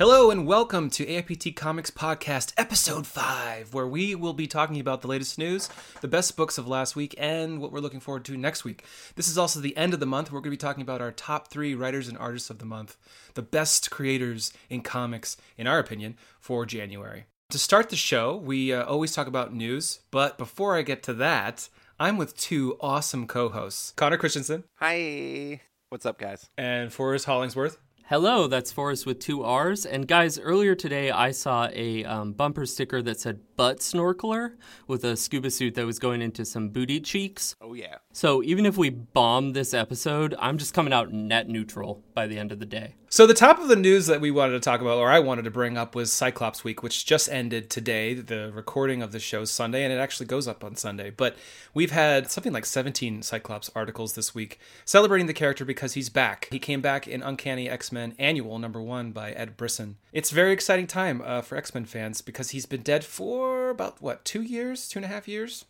Hello and welcome to AIPT Comics Podcast, Episode 5, where we will be talking about the latest news, the best books of last week, and what we're looking forward to next week. This is also the end of the month. We're going to be talking about our top three writers and artists of the month, the best creators in comics, in our opinion, for January. To start the show, we uh, always talk about news, but before I get to that, I'm with two awesome co hosts Connor Christensen Hi. What's up, guys? and Forrest Hollingsworth. Hello, that's Forrest with two R's. And guys, earlier today I saw a um, bumper sticker that said butt snorkeler with a scuba suit that was going into some booty cheeks. Oh, yeah. So even if we bomb this episode, I'm just coming out net neutral by the end of the day. So the top of the news that we wanted to talk about, or I wanted to bring up, was Cyclops Week, which just ended today. The recording of the show Sunday, and it actually goes up on Sunday. But we've had something like 17 Cyclops articles this week celebrating the character because he's back. He came back in Uncanny X-Men Annual Number One by Ed Brisson. It's a very exciting time uh, for X-Men fans because he's been dead for about what two years, two and a half years.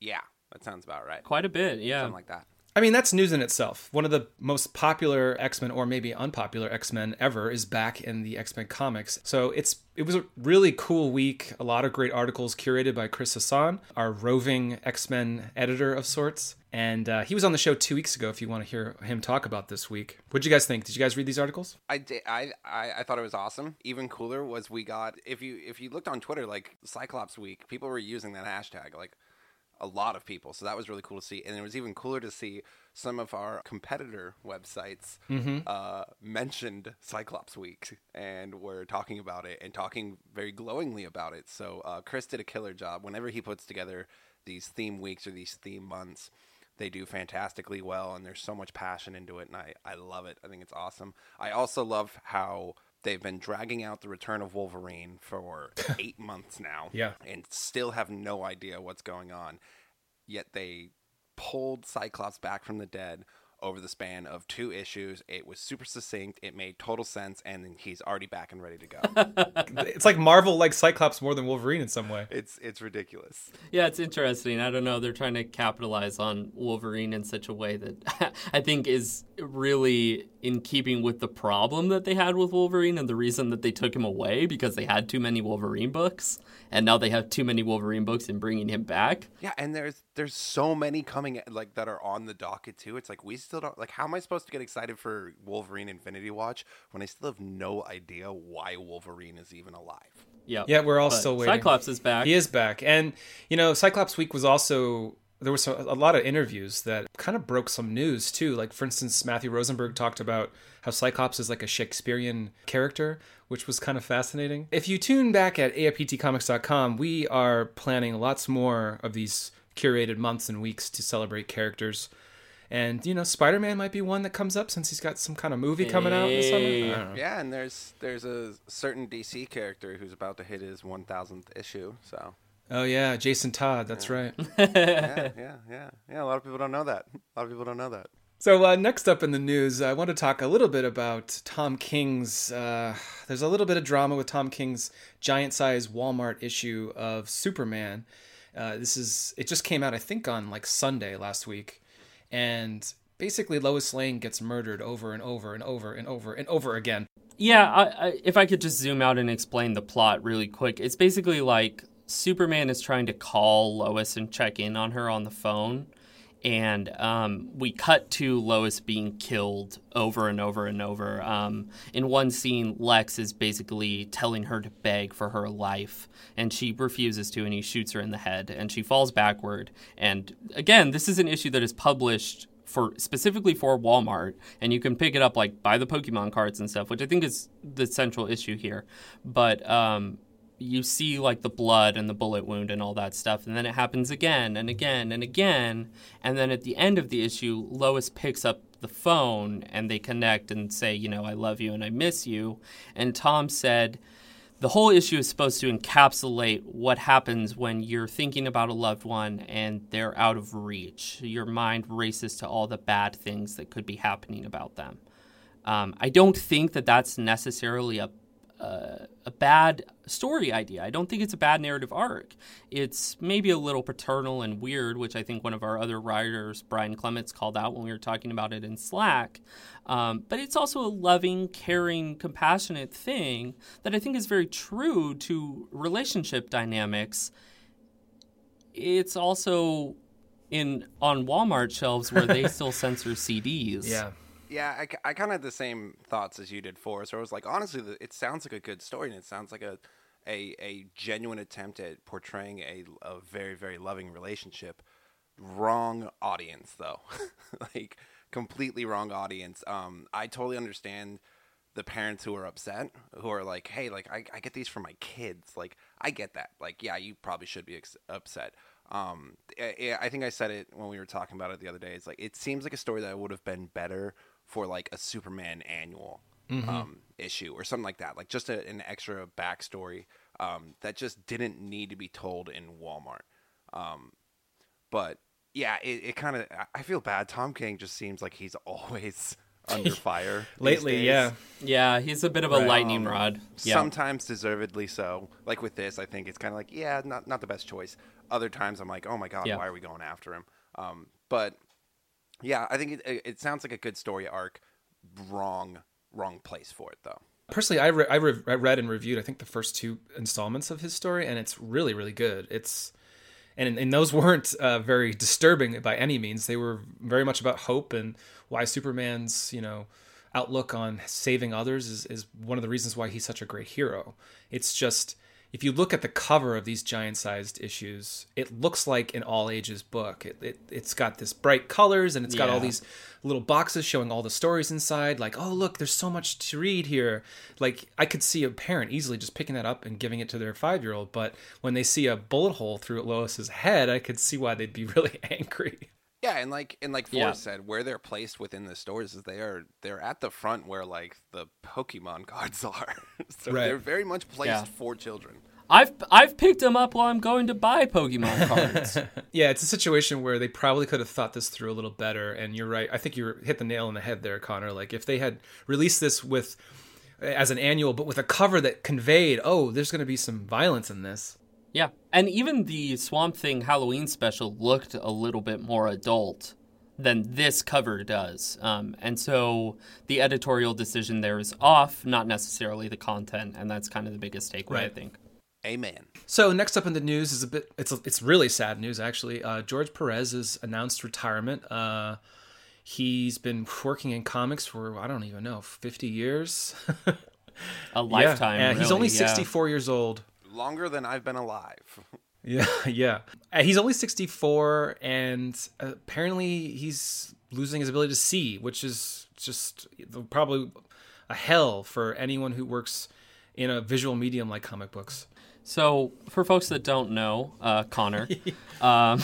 Yeah, that sounds about right. Quite a bit, yeah. Something like that. I mean, that's news in itself. One of the most popular X-Men or maybe unpopular X-Men ever is back in the X-Men comics. So it's it was a really cool week. A lot of great articles curated by Chris Hassan, our roving X-Men editor of sorts. And uh, he was on the show two weeks ago. If you want to hear him talk about this week, what'd you guys think? Did you guys read these articles? I, did, I, I I thought it was awesome. Even cooler was we got if you if you looked on Twitter like Cyclops Week, people were using that hashtag like a lot of people. So that was really cool to see. And it was even cooler to see some of our competitor websites uh, mentioned Cyclops Week and were talking about it and talking very glowingly about it. So uh, Chris did a killer job. Whenever he puts together these theme weeks or these theme months, they do fantastically well and there's so much passion into it and I, I love it. I think it's awesome. I also love how they've been dragging out the return of Wolverine for eight months now Yeah. and still have no idea what's going on. Yet they pulled Cyclops back from the dead over the span of two issues. It was super succinct. It made total sense, and then he's already back and ready to go. It's like Marvel like Cyclops more than Wolverine in some way. it's it's ridiculous. Yeah, it's interesting. I don't know. They're trying to capitalize on Wolverine in such a way that I think is really in keeping with the problem that they had with Wolverine and the reason that they took him away because they had too many Wolverine books. And now they have too many Wolverine books and bringing him back. Yeah, and there's there's so many coming like that are on the docket too. It's like we still don't like. How am I supposed to get excited for Wolverine Infinity Watch when I still have no idea why Wolverine is even alive? Yeah. Yeah, we're all But still waiting. Cyclops is back. He is back, and you know, Cyclops Week was also there was a, a lot of interviews that kind of broke some news too. Like for instance, Matthew Rosenberg talked about how Cyclops is like a Shakespearean character, which was kind of fascinating. If you tune back at AIPTcomics.com, we are planning lots more of these curated months and weeks to celebrate characters. And you know, Spider Man might be one that comes up since he's got some kind of movie coming out in the summer. Hey. I don't know. Yeah, and there's there's a certain DC character who's about to hit his 1000th issue. So Oh yeah, Jason Todd. That's right. yeah, yeah, yeah, yeah. A lot of people don't know that. A lot of people don't know that. So uh, next up in the news, I want to talk a little bit about Tom King's. Uh, there's a little bit of drama with Tom King's giant-size Walmart issue of Superman. Uh, this is it just came out, I think, on like Sunday last week, and basically Lois Lane gets murdered over and over and over and over and over again. Yeah, I, I, if I could just zoom out and explain the plot really quick, it's basically like Superman is trying to call Lois and check in on her on the phone. And um, we cut to Lois being killed over and over and over. Um, in one scene, Lex is basically telling her to beg for her life, and she refuses to, and he shoots her in the head, and she falls backward. And again, this is an issue that is published for specifically for Walmart, and you can pick it up like buy the Pokemon cards and stuff, which I think is the central issue here. But um, you see like the blood and the bullet wound and all that stuff, and then it happens again and again and again, and then at the end of the issue, Lois picks up the phone and they connect and say, you know, I love you and I miss you, and Tom said the whole issue is supposed to encapsulate what happens when you're thinking about a loved one and they're out of reach. Your mind races to all the bad things that could be happening about them. Um, I don't think that that's necessarily a a, a bad story idea. I don't think it's a bad narrative arc. It's maybe a little paternal and weird, which I think one of our other writers, Brian Clements, called out when we were talking about it in Slack. Um, but it's also a loving, caring, compassionate thing that I think is very true to relationship dynamics. It's also in on Walmart shelves where they still censor CDs. Yeah. Yeah, I, I kind of had the same thoughts as you did for. So I was like, honestly, it sounds like a good story, and it sounds like a a, a genuine attempt at portraying a, a very very loving relationship. Wrong audience though, like completely wrong audience. Um, I totally understand the parents who are upset, who are like, hey, like I, I get these for my kids. Like I get that. Like yeah, you probably should be ex- upset. Um, I, I think I said it when we were talking about it the other day. It's like it seems like a story that would have been better for like a Superman annual mm-hmm. um, issue or something like that, like just a, an extra backstory um, that just didn't need to be told in Walmart. Um, but yeah, it, it kind of I feel bad. Tom King just seems like he's always under fire lately. Yeah, yeah, he's a bit of a right. lightning rod. Yeah. Sometimes deservedly so. Like with this, I think it's kind of like yeah, not not the best choice. Other times I'm like, oh my god, yeah. why are we going after him? Um, but yeah, I think it, it sounds like a good story arc. Wrong, wrong place for it though. Personally, I, re- I, re- I read and reviewed I think the first two installments of his story, and it's really really good. It's and and those weren't uh, very disturbing by any means. They were very much about hope and why Superman's you know outlook on saving others is, is one of the reasons why he's such a great hero. It's just if you look at the cover of these giant sized issues, it looks like an all ages book. It, it, has got this bright colors and it's got all these little boxes showing all the stories inside. Like, oh, look, there's so much to read here. Like, I could see a parent easily just picking that up and giving it to their five year old. But when they see a bullet hole through Lois's head, I could see why they'd be really angry. Yeah, and like and like Forrest yeah. said, where they're placed within the stores is they are they're at the front where like the Pokemon cards are. so right. they're very much placed yeah. for children. I've I've picked them up while I'm going to buy Pokemon cards. yeah, it's a situation where they probably could have thought this through a little better. And you're right. I think you hit the nail on the head there, Connor. Like if they had released this with as an annual, but with a cover that conveyed, oh, there's going to be some violence in this. Yeah, and even the Swamp Thing Halloween special looked a little bit more adult than this cover does. Um, and so the editorial decision there is off, not necessarily the content, and that's kind of the biggest takeaway, right. I think. Amen. So next up in the news is a bit. It's it's really sad news actually. Uh, George Perez has announced retirement. Uh, he's been working in comics for I don't even know fifty years. a lifetime. Yeah, really, he's only sixty four yeah. years old longer than I've been alive. yeah, yeah. Uh, he's only 64, and apparently he's losing his ability to see, which is just probably a hell for anyone who works in a visual medium like comic books. So, for folks that don't know, uh, Connor, um,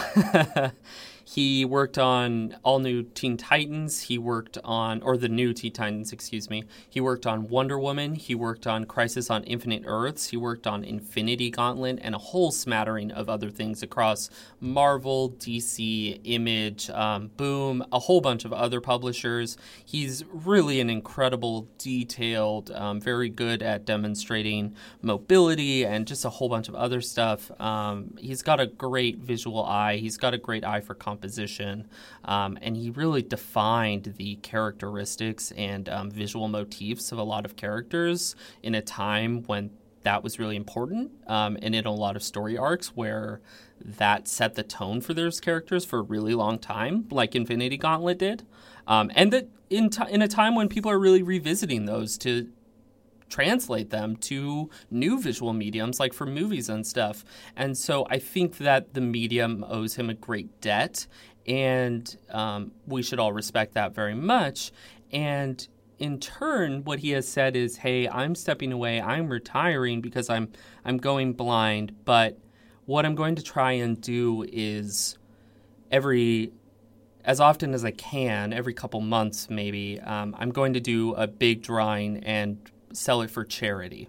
He worked on all new Teen Titans. He worked on, or the new Teen Titans, excuse me. He worked on Wonder Woman. He worked on Crisis on Infinite Earths. He worked on Infinity Gauntlet and a whole smattering of other things across Marvel, DC, Image, um, Boom, a whole bunch of other publishers. He's really an incredible, detailed, um, very good at demonstrating mobility and just a whole bunch of other stuff. Um, he's got a great visual eye. He's got a great eye for comp composition, um, and he really defined the characteristics and um, visual motifs of a lot of characters in a time when that was really important, um, and in a lot of story arcs where that set the tone for those characters for a really long time, like Infinity Gauntlet did, um, and that in t- in a time when people are really revisiting those to translate them to new visual mediums like for movies and stuff. And so I think that the medium owes him a great debt, and um, we should all respect that very much. And in turn, what he has said is, "Hey, I'm stepping away. I'm retiring because I'm I'm going blind. But what I'm going to try and do is every as often as I can, every couple months maybe, um, I'm going to do a big drawing and sell it for charity.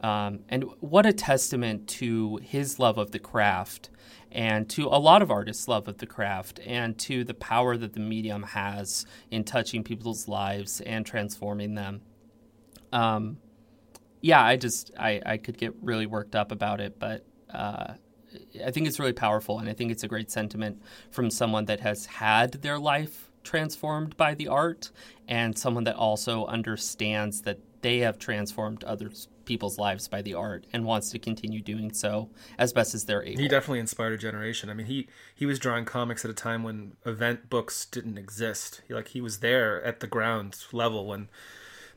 Um, and what a testament to his love of the craft and to a lot of artists' love of the craft and to the power that the medium has in touching people's lives and transforming them. Um, yeah, I just I I could get really worked up about it, but. Uh, I think it's really powerful, and I think it's a great sentiment from someone that has had their life transformed by the art, and someone that also understands that they have transformed other people's lives by the art and wants to continue doing so as best as they're able. He definitely inspired a generation. I mean, he he was drawing comics at a time when event books didn't exist. Like he was there at the ground level when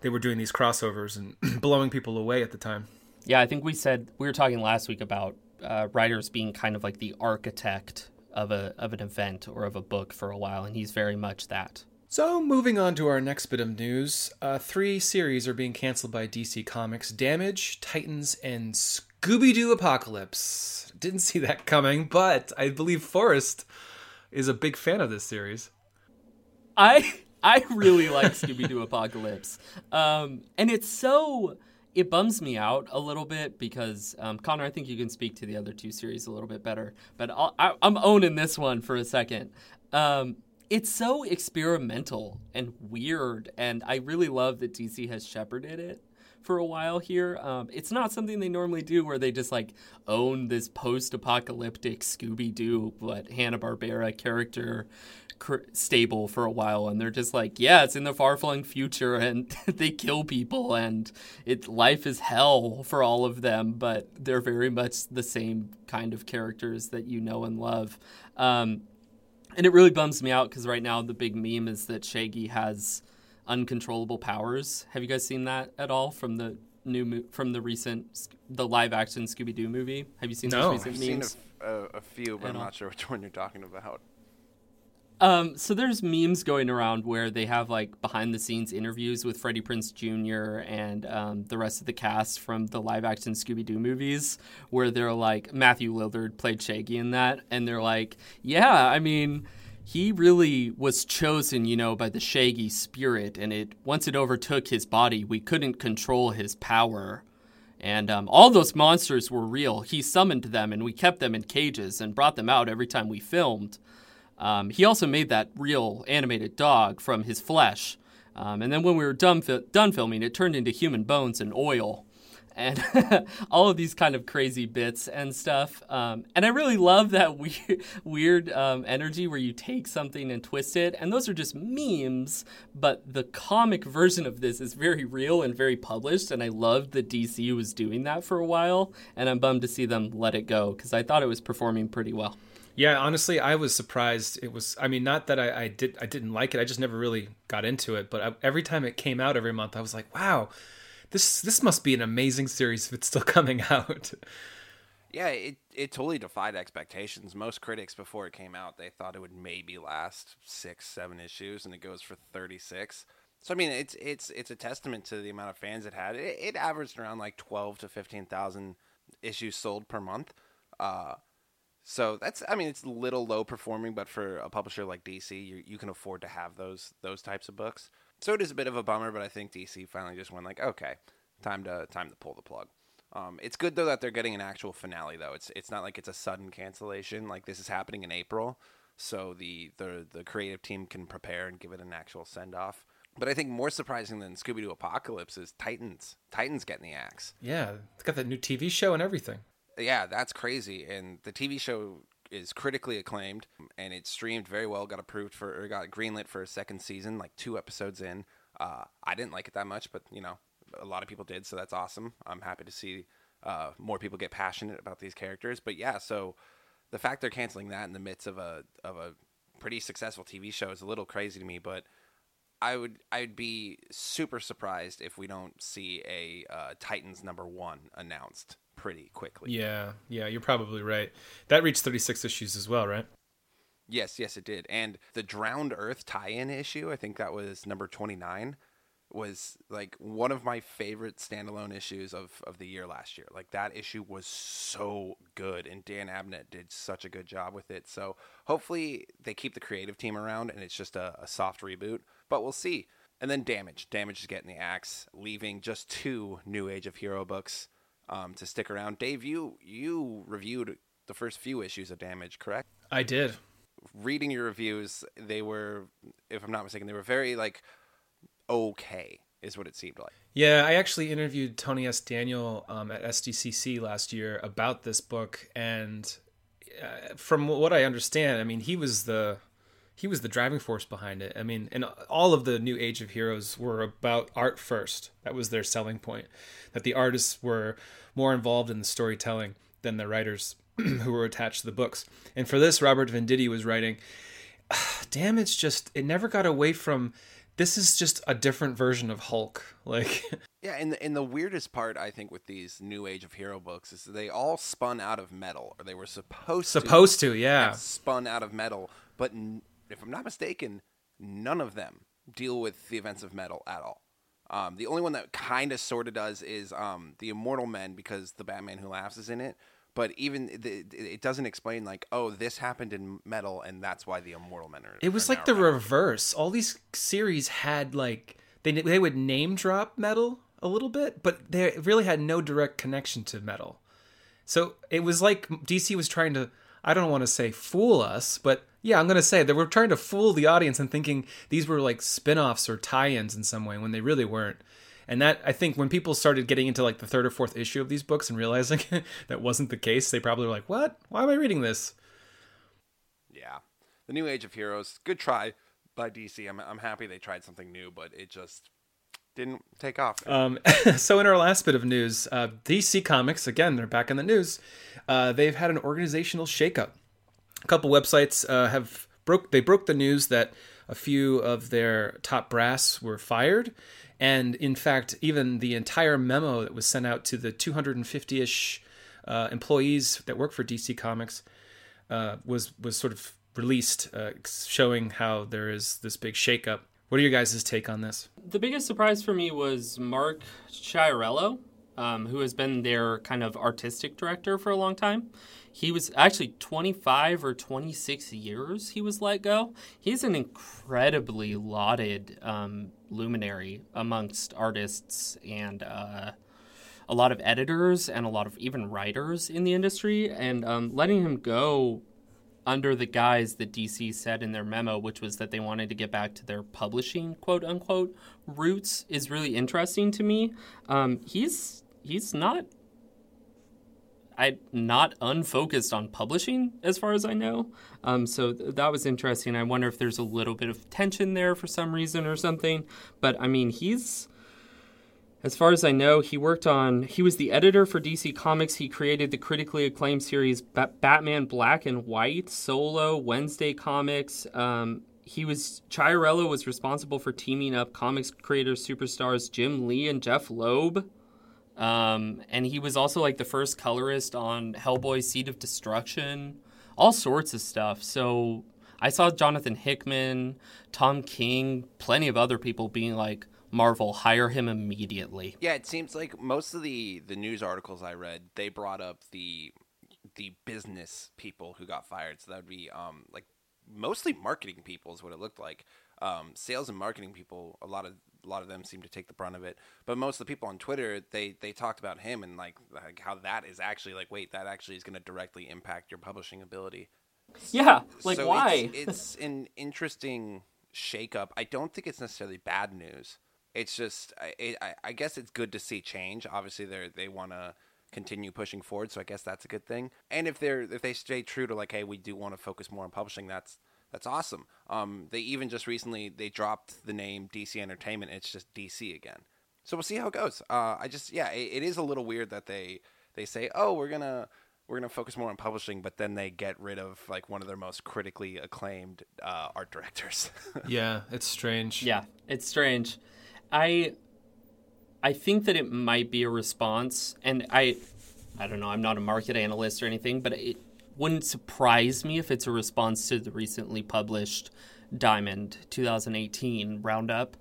they were doing these crossovers and blowing people away at the time. Yeah, I think we said we were talking last week about uh, writers being kind of like the architect of a of an event or of a book for a while, and he's very much that. So, moving on to our next bit of news, uh, three series are being canceled by DC Comics: Damage, Titans, and Scooby Doo Apocalypse. Didn't see that coming, but I believe Forrest is a big fan of this series. I I really like Scooby Doo Apocalypse, um, and it's so it bums me out a little bit because um, Connor, I think you can speak to the other two series a little bit better, but I'll, I, am owning this one for a second. Um, it's so experimental and weird, and I really love that DC has shepherded it for a while here. Um, it's not something they normally do where they just like own this post-apocalyptic Scooby Doo, but Hanna Barbera character stable for a while and they're just like yeah it's in the far-flung future and they kill people and it life is hell for all of them but they're very much the same kind of characters that you know and love. Um, and it really bums me out because right now the big meme is that shaggy has uncontrollable powers. Have you guys seen that at all from the new from the recent the live action scooby-doo movie? Have you seen no. those recent I've memes seen a, a, a few but i'm not sure which one you're talking about um, so there's memes going around where they have like behind the scenes interviews with Freddie Prinze Jr. and um, the rest of the cast from the live action Scooby Doo movies, where they're like Matthew Lillard played Shaggy in that, and they're like, yeah, I mean. He really was chosen, you know, by the Shaggy spirit, and it once it overtook his body, we couldn't control his power. And um, all those monsters were real. He summoned them, and we kept them in cages and brought them out every time we filmed. Um, he also made that real animated dog from his flesh. Um, and then when we were done, fi- done filming, it turned into human bones and oil. And all of these kind of crazy bits and stuff. Um, and I really love that weird, weird um, energy where you take something and twist it. And those are just memes, but the comic version of this is very real and very published. And I loved that DC was doing that for a while. And I'm bummed to see them let it go because I thought it was performing pretty well. Yeah, honestly, I was surprised. It was. I mean, not that I, I did. I didn't like it. I just never really got into it. But I, every time it came out every month, I was like, wow, this this must be an amazing series if it's still coming out. Yeah, it it totally defied expectations. Most critics before it came out, they thought it would maybe last six, seven issues, and it goes for thirty six. So I mean, it's it's it's a testament to the amount of fans it had. It, it averaged around like twelve to fifteen thousand issues sold per month. Uh, so that's I mean it's a little low performing, but for a publisher like DC, you you can afford to have those those types of books. So it is a bit of a bummer, but I think DC finally just went like, okay, time to time to pull the plug. Um, it's good though that they're getting an actual finale though. It's it's not like it's a sudden cancellation. Like this is happening in April, so the the the creative team can prepare and give it an actual send off. But I think more surprising than Scooby Doo Apocalypse is Titans. Titans getting the axe. Yeah, it's got that new TV show and everything yeah, that's crazy. And the TV show is critically acclaimed and it streamed very well. Got approved for or got greenlit for a second season, like two episodes in. Uh, I didn't like it that much, but you know, a lot of people did, so that's awesome. I'm happy to see uh, more people get passionate about these characters. But yeah, so the fact they're canceling that in the midst of a of a pretty successful TV show is a little crazy to me, but. I would I'd be super surprised if we don't see a uh, Titans number one announced pretty quickly. Yeah, yeah, you're probably right. That reached 36 issues as well, right? Yes, yes, it did. And the Drowned Earth tie-in issue, I think that was number 29, was like one of my favorite standalone issues of, of the year last year. Like that issue was so good and Dan Abnett did such a good job with it. So hopefully they keep the creative team around and it's just a, a soft reboot, but we'll see. And then Damage. Damage is getting the axe, leaving just two New Age of Hero books um, to stick around. Dave, you you reviewed the first few issues of Damage, correct? I did. Reading your reviews, they were, if I'm not mistaken, they were very like okay. is what it seemed like. Yeah, I actually interviewed Tony S. Daniel um, at SDCC last year about this book, and uh, from what I understand, I mean, he was the he was the driving force behind it. I mean, and all of the new Age of Heroes were about art first. That was their selling point. That the artists were more involved in the storytelling than the writers who were attached to the books. And for this, Robert Venditti was writing. Damage just it never got away from. This is just a different version of Hulk. Like Yeah, and the, and the weirdest part I think with these new Age of Hero books is they all spun out of metal, or they were supposed to supposed to, to, yeah. spun out of metal. But n- if I'm not mistaken, none of them deal with the events of metal at all. Um, the only one that kind of sort of does is um, the Immortal Men because the Batman Who Laughs is in it. But even the, it doesn't explain like, oh, this happened in metal, and that's why the Immortal Men are. It was are like the around. reverse. All these series had like they they would name drop metal a little bit, but they really had no direct connection to metal. So it was like DC was trying to I don't want to say fool us, but yeah, I'm going to say they were trying to fool the audience and thinking these were like spin-offs or tie-ins in some way when they really weren't. And that I think when people started getting into like the third or fourth issue of these books and realizing that wasn't the case, they probably were like, "What? Why am I reading this?" Yeah, the New Age of Heroes, good try by DC. I'm I'm happy they tried something new, but it just didn't take off. Um, so in our last bit of news, uh, DC Comics again, they're back in the news. Uh, they've had an organizational shakeup. A couple websites uh, have broke. They broke the news that a few of their top brass were fired, and in fact, even the entire memo that was sent out to the 250ish uh, employees that work for DC Comics uh, was was sort of released, uh, showing how there is this big shakeup. What are your guys' take on this? The biggest surprise for me was Mark Chiarello, um, who has been their kind of artistic director for a long time. He was actually 25 or 26 years he was let go. He's an incredibly lauded um, luminary amongst artists and uh, a lot of editors and a lot of even writers in the industry. And um, letting him go under the guise that DC said in their memo, which was that they wanted to get back to their publishing quote unquote roots, is really interesting to me. Um, he's he's not I not unfocused on publishing as far as I know. Um, so th- that was interesting. I wonder if there's a little bit of tension there for some reason or something. But I mean, he's as far as I know, he worked on. He was the editor for DC Comics. He created the critically acclaimed series ba- Batman Black and White, Solo, Wednesday Comics. Um, he was Chiarello was responsible for teaming up comics creators superstars Jim Lee and Jeph Loeb. Um, and he was also like the first colorist on Hellboy Seed of Destruction, all sorts of stuff. So I saw Jonathan Hickman, Tom King, plenty of other people being like, Marvel, hire him immediately. Yeah, it seems like most of the the news articles I read, they brought up the the business people who got fired. So that would be um like mostly marketing people is what it looked like. Um, sales and marketing people, a lot of a lot of them seem to take the brunt of it. But most of the people on Twitter, they they talked about him and like, like how that is actually like, wait, that actually is going to directly impact your publishing ability. Yeah, like So why? It's, it's an interesting shakeup. I don't think it's necessarily bad news. It's just, I, I, I guess it's good to see change. Obviously, they they want to continue pushing forward, so I guess that's a good thing. And if they're if they stay true to like, hey, we do want to focus more on publishing, that's that's awesome. Um, they even just recently they dropped the name DC Entertainment. It's just DC again. So we'll see how it goes. Uh, I just yeah, it, it is a little weird that they they say, oh, we're gonna we're gonna focus more on publishing, but then they get rid of like one of their most critically acclaimed uh, art directors. Yeah, it's strange. Yeah, it's strange. I I think that it might be a response and I I don't know, I'm not a market analyst or anything, but it wouldn't surprise me if it's a response to the recently published Diamond 2018 roundup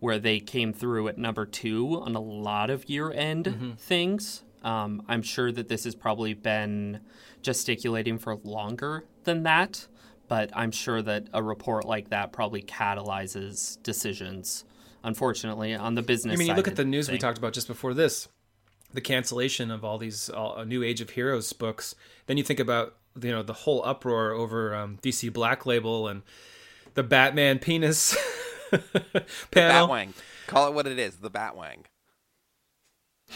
where they came through at number 2 on a lot of year-end things. Um, I'm sure that this has probably been gesticulating for longer than that, but I'm sure that a report like that probably catalyzes decisions. Unfortunately, on the business. I mean, you side look at the news we talked about just before this, the cancellation of all these all, uh, New Age of Heroes books. Then you think about you know the whole uproar over um, DC Black Label and the Batman penis panel. Batwang. Call it what it is. The Batwang.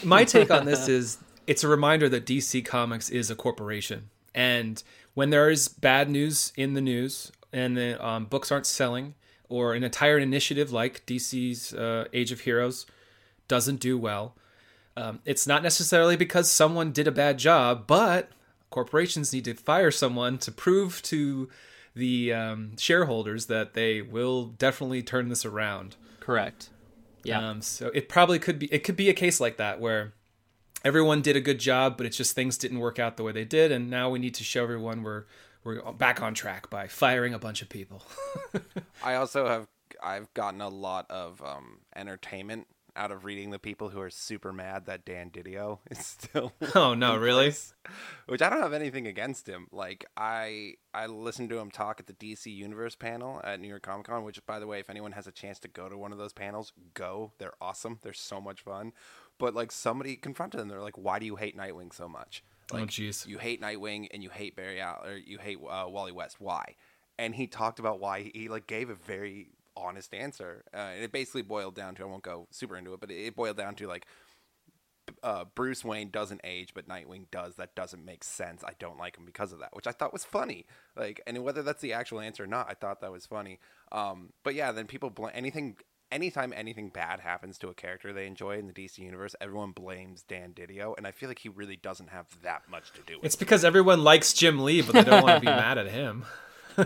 My take on this is it's a reminder that DC Comics is a corporation, and when there is bad news in the news and the um, books aren't selling, or an entire initiative like DC's uh, Age of Heroes doesn't do well, um, it's not necessarily because someone did a bad job, but corporations need to fire someone to prove to the um, shareholders that they will definitely turn this around. Correct. Yeah. Um, so it probably could be it could be a case like that where everyone did a good job, but it's just things didn't work out the way they did, and now we need to show everyone we're we're back on track by firing a bunch of people. I also have I've gotten a lot of um, entertainment out of reading the people who are super mad that Dan Didio is still. oh no, really? Which I don't have anything against him. Like I I listened to him talk at the DC Universe panel at New York Comic Con. Which, by the way, if anyone has a chance to go to one of those panels, go. They're awesome. They're so much fun. But like somebody confronted them. They're like, "Why do you hate Nightwing so much?" Oh, Like, oh jeez. You hate Nightwing and you hate Barry Al or you hate uh, Wally West. Why? And he talked about why he, he like gave a very honest answer. Uh, and it basically boiled down to I won't go super into it, but it, it boiled down to like uh, Bruce Wayne doesn't age, but Nightwing does. That doesn't make sense. I don't like him because of that, which I thought was funny. Like, and whether that's the actual answer or not, I thought that was funny. Um, but yeah, then people bl- anything. Anytime anything bad happens to a character they enjoy in the DC universe, everyone blames Dan Didio, and I feel like he really doesn't have that much to do with It's because everyone likes Jim Lee, but they don't want to be mad at him.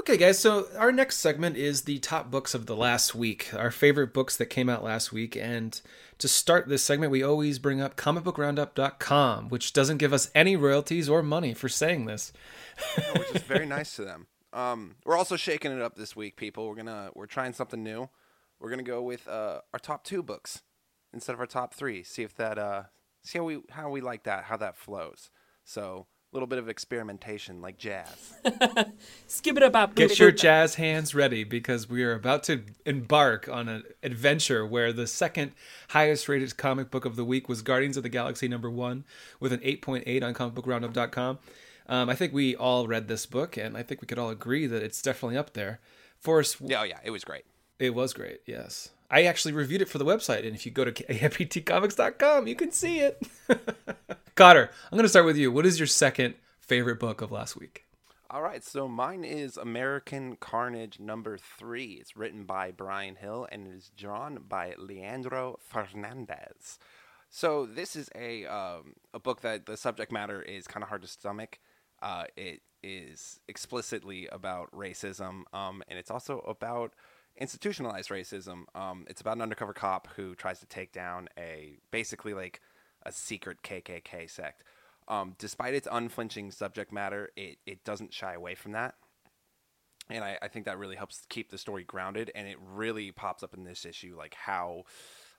okay, guys, so our next segment is the top books of the last week, our favorite books that came out last week. And to start this segment, we always bring up comicbookroundup.com, which doesn't give us any royalties or money for saying this. which is very nice to them. Um, we're also shaking it up this week, people. We're gonna we're trying something new. We're gonna go with uh, our top two books instead of our top three. See if that uh, see how we how we like that, how that flows. So a little bit of experimentation, like jazz. Skip it up. Get your jazz hands ready because we are about to embark on an adventure where the second highest rated comic book of the week was Guardians of the Galaxy number one with an 8.8 on comicbookroundup.com. Um, I think we all read this book, and I think we could all agree that it's definitely up there. Forrest, yeah, oh, yeah, it was great. It was great, yes. I actually reviewed it for the website, and if you go to aptcomics.com, you can see it. Cotter, I'm going to start with you. What is your second favorite book of last week? All right, so mine is American Carnage number three. It's written by Bryan Hill and it is drawn by Leandro Fernandez. So this is a um, a book that the subject matter is kind of hard to stomach. Uh, it is explicitly about racism, um, and it's also about institutionalized racism. Um, it's about an undercover cop who tries to take down a basically like a secret KKK sect. Um, despite its unflinching subject matter, it, it doesn't shy away from that. And I, I think that really helps keep the story grounded. And it really pops up in this issue, like how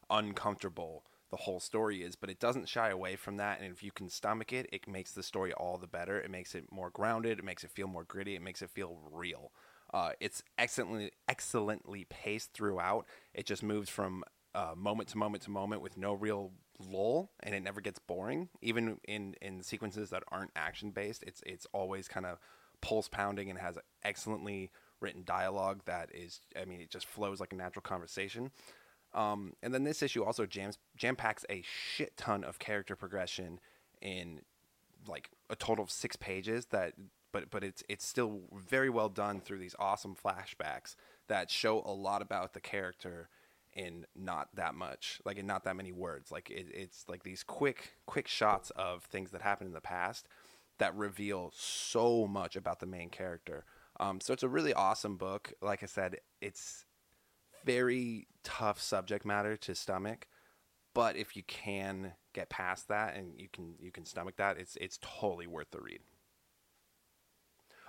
uncomfortable the whole story is. But it doesn't shy away from that. And if you can stomach it, it makes the story all the better. It makes it more grounded. It makes it feel more gritty. It makes it feel real. Uh, it's excellently excellently paced throughout. It just moves from uh, moment to moment to moment with no real lull, and it never gets boring. Even in in sequences that aren't action based, it's it's always kind of pulse pounding and has excellently written dialogue that is. I mean, it just flows like a natural conversation. Um, and then this issue also jams jam packs a shit ton of character progression in like a total of six pages that but but it's it's still very well done through these awesome flashbacks that show a lot about the character in not that much like in not that many words. Like it, it's like these quick quick shots of things that happened in the past that reveal so much about the main character. Um, so it's a really awesome book. Like i said it's very tough subject matter to stomach but if you can get past that and you can you can stomach that it's it's totally worth the read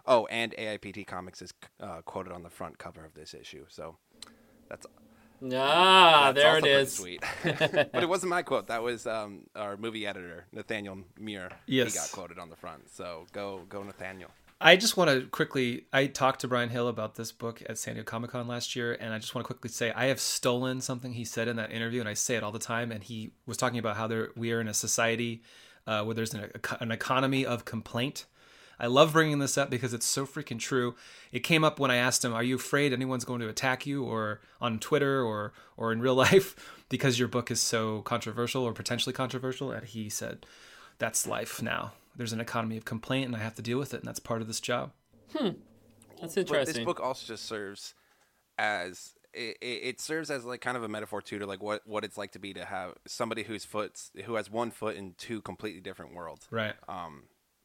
Oh, and AIPT Comics is uh, quoted on the front cover of this issue, so that's ah, that's there also it pretty is. Sweet, but it wasn't my quote. That was um, our movie editor Nathaniel Muir. Yes. he got quoted on the front. So go go Nathaniel. I just want to quickly. I talked to Bryan Hill about this book at San Diego Comic Con last year, and I just want to quickly say I have stolen something he said in that interview, and I say it all the time. And he was talking about how there we are in a society uh, where there's an, an economy of complaint. I love bringing this up because it's so freaking true. It came up when I asked him, "Are you afraid anyone's going to attack you, or on Twitter, or or in real life, because your book is so controversial or potentially controversial?" And he said, "That's life now. There's an economy of complaint, and I have to deal with it, and that's part of this job." Hmm. That's But interesting. this book also just serves as it, it it serves as like kind of a metaphor too to like what what it's like to be to have somebody whose foot who has one foot in two completely different worlds. Right. Um,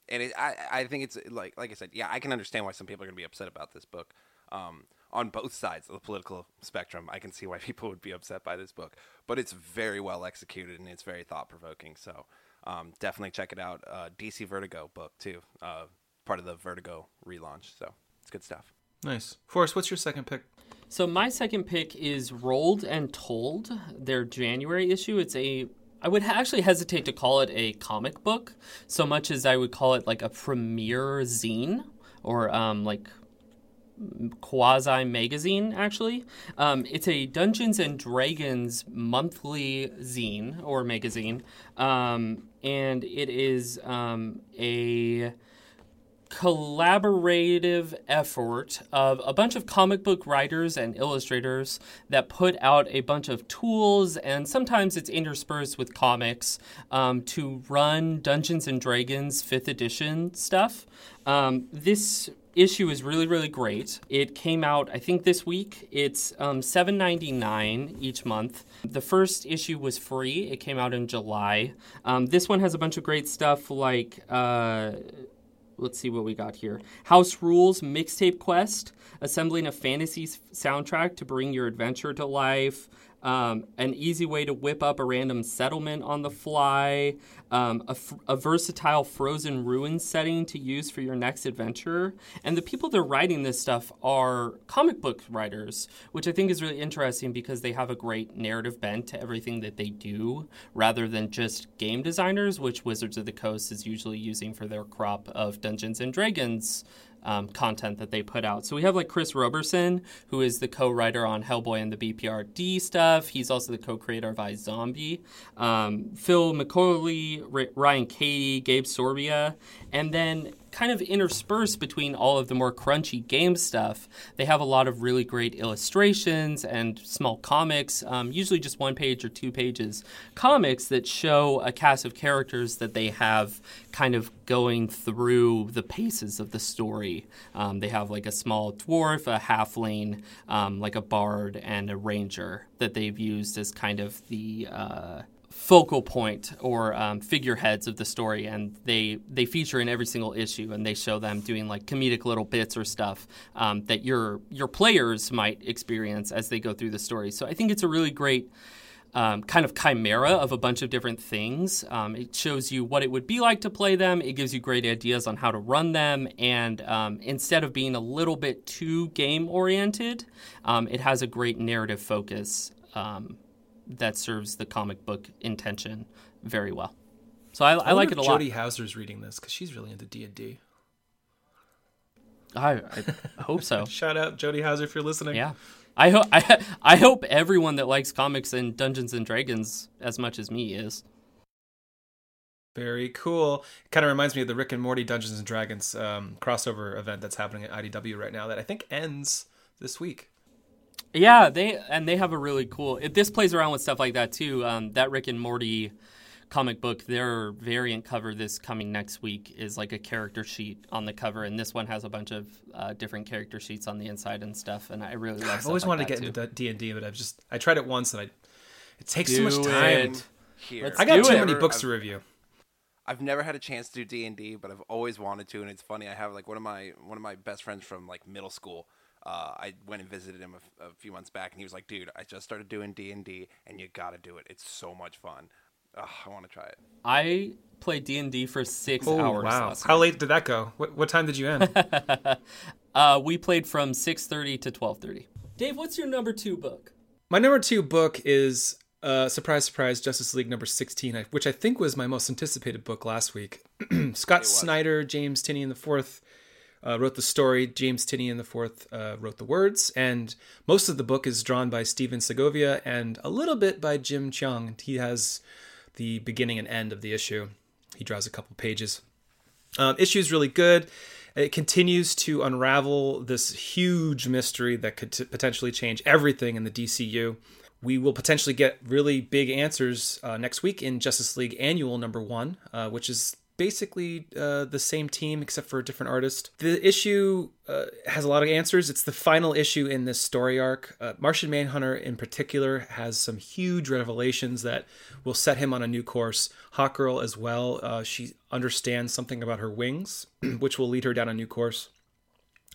and it, I I think it's like like I said, yeah, I can understand why some people are gonna be upset about this book. Um, on both sides of the political spectrum, I can see why people would be upset by this book. But it's very well executed and it's very thought provoking. So um, definitely check it out. Uh, DC Vertigo book too, uh, part of the Vertigo relaunch. So it's good stuff. Nice. Forrest, what's your second pick? So my second pick is Rolled and Told, their January issue. It's a I would actually hesitate to call it a comic book so much as I would call it like a premiere zine or um, like quasi magazine actually. Um, it's a dungeons and dragons monthly zine or magazine um, and it is um, a collaborative effort of a bunch of comic book writers and illustrators that put out a bunch of tools and sometimes it's interspersed with comics um, to run dungeons and dragons 5th edition stuff. Um, this issue is really really great. It came out i think this week. It's um, 7.99 each month. The first issue was free. It came out in july. Um, this one has a bunch of great stuff like uh, let's see what we got here. House Rules Mixtape Quest, assembling a fantasy soundtrack to bring your adventure to life. Um, an easy way to whip up a random settlement on the fly. Um, a, f- a versatile frozen ruin setting to use for your next adventure. And the people that are writing this stuff are comic book writers, which I think is really interesting because they have a great narrative bent to everything that they do, rather than just game designers, which Wizards of the Coast is usually using for their crop of Dungeons and Dragons um, content that they put out. So we have like Chris Roberson, who is the co-writer on Hellboy and the BPRD stuff. He's also the co-creator of iZombie. Um, Phil McCauley, R- Ryan Cady, Gabe Soria, and then kind of interspersed between all of the more crunchy game stuff, they have a lot of really great illustrations and small comics, um, usually just one page or two pages, comics that show a cast of characters that they have kind of going through the paces of the story. Um, they have like a small dwarf, a halfling, um, like a bard, and a ranger that they've used as kind of the. Uh, focal point or um, figureheads of the story, and they they feature in every single issue, and they show them doing like comedic little bits or stuff um, that your your players might experience as they go through the story. So I think it's a really great. Um, kind of chimera of a bunch of different things. Um, it shows you what it would be like to play them. It gives you great ideas on how to run them. And um, instead of being a little bit too game oriented, um, it has a great narrative focus um, that serves the comic book intention very well. So I, I, like it a lot. Jody Houser's reading this because she's really into D and D. I, I hope so. Shout out Jody Houser if you're listening. Yeah. I hope I, I hope everyone that likes comics and Dungeons and Dragons as much as me is. Very cool. Kind of reminds me of the Rick and Morty Dungeons and Dragons um, crossover event that's happening at IDW right now that I think ends this week. Yeah, they and they have a really cool. It, this plays around with stuff like that too. Um, that Rick and Morty comic book, their variant cover this coming next week is like a character sheet on the cover, and this one has a bunch of uh, different character sheets on the inside and stuff. And I really love. It. I've always stuff wanted like to get that, into D and D, but I've just I tried it once and I it takes Do too much time. it. Here, I got too it. many books I've- to review. I've never had a chance to do D and D, but I've always wanted to, and it's funny. I have like one of my one of my best friends from like middle school. Uh, I went and visited him a, f- a few months back, and he was like, "Dude, I just started doing D and D, and you got to do it. It's so much fun. Ugh, I want to try it." I played D and D for six Oh hours. wow! last How late did that go? What what time did you end? Uh, we played from six thirty to twelve thirty. Dave, what's your number two book? my number two book is uh, surprise surprise Justice League number sixteen, which I think was my most anticipated book last week. Scott Snyder, James Tynion the fourth. Uh, wrote the story. James Tynion the fourth uh, wrote the words, and most of the book is drawn by Stephen Segovia and a little bit by Jim Cheung. He has the beginning and end of the issue. He draws a couple pages. Um, issue is really good. It continues to unravel this huge mystery that could t- potentially change everything in the DCU. We will potentially get really big answers uh, next week in Justice League Annual number one, uh, which is basically uh, the same team except for a different artist. The issue uh, has a lot of answers. It's the final issue in this story arc. Uh, Martian Manhunter, in particular, has some huge revelations that will set him on a new course. Hawkgirl, as well, uh, she understands something about her wings, which will lead her down a new course.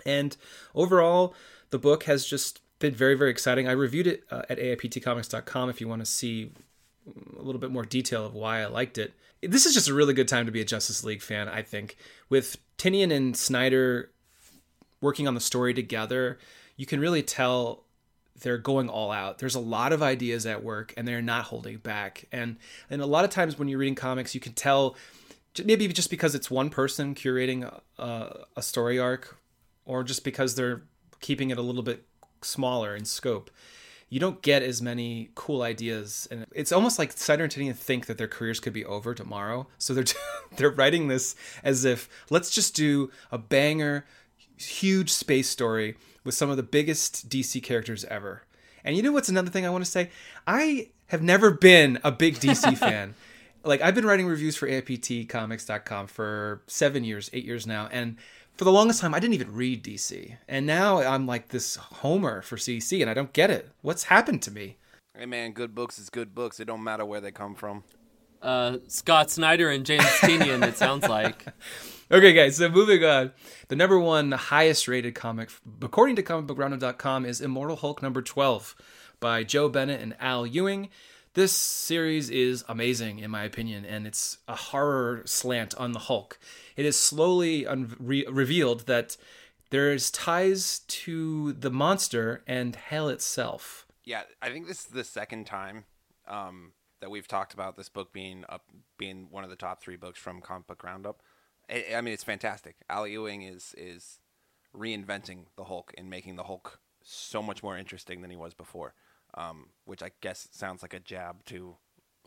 And overall, the book has just been very, very exciting. I reviewed it uh, at AIPTcomics.com if you want to see a little bit more detail of why I liked it this is just a really good time to be a Justice League fan, I think. With Tynion and Snyder working on the story together, you can really tell they're going all out. There's a lot of ideas at work and they're not holding back. And and a lot of times when you're reading comics, you can tell maybe just because it's one person curating a, a story arc or just because they're keeping it a little bit smaller in scope you don't get as many cool ideas and it's almost like Snyder and Tynion think that their careers could be over tomorrow. So they're they're writing this as if let's just do a banger huge space story with some of the biggest DC characters ever. And you know what's another thing I want to say? I have never been a big DC fan. Like I've been writing reviews for AIPTcomics.com for 7 years 8 years now and for the longest time, I didn't even read DC, and now I'm like this homer for DC, and I don't get it. What's happened to me? Hey man, good books is good books. It don't matter where they come from. Uh, Scott Snyder and James Tynion. it sounds like. Okay, guys. So moving on, the number one highest rated comic, according to ComicBookRoundup.com, is Immortal Hulk number twelve by Joe Bennett and Al Ewing. This series is amazing, in my opinion, and it's a horror slant on the Hulk. It is slowly un- re- revealed that there's ties to the monster and hell itself. Yeah, I think this is the second time um, that we've talked about this book being up, being one of the top three books from Comic Book Roundup. I, I mean, it's fantastic. Al Ewing is is reinventing the Hulk and making the Hulk so much more interesting than he was before um, which I guess sounds like a jab to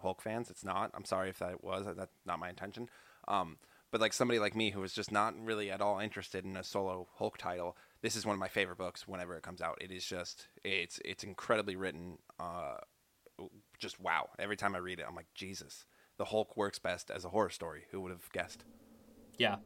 Hulk fans. It's not. I'm sorry if that was. That's not my intention. Um, but like somebody like me who is just not really at all interested in a solo Hulk title, this is one of my favorite books whenever it comes out. It is just it's it's incredibly written. Uh, just wow! Every time I read it, I'm like Jesus. The Hulk works best as a horror story. Who would have guessed? Yeah,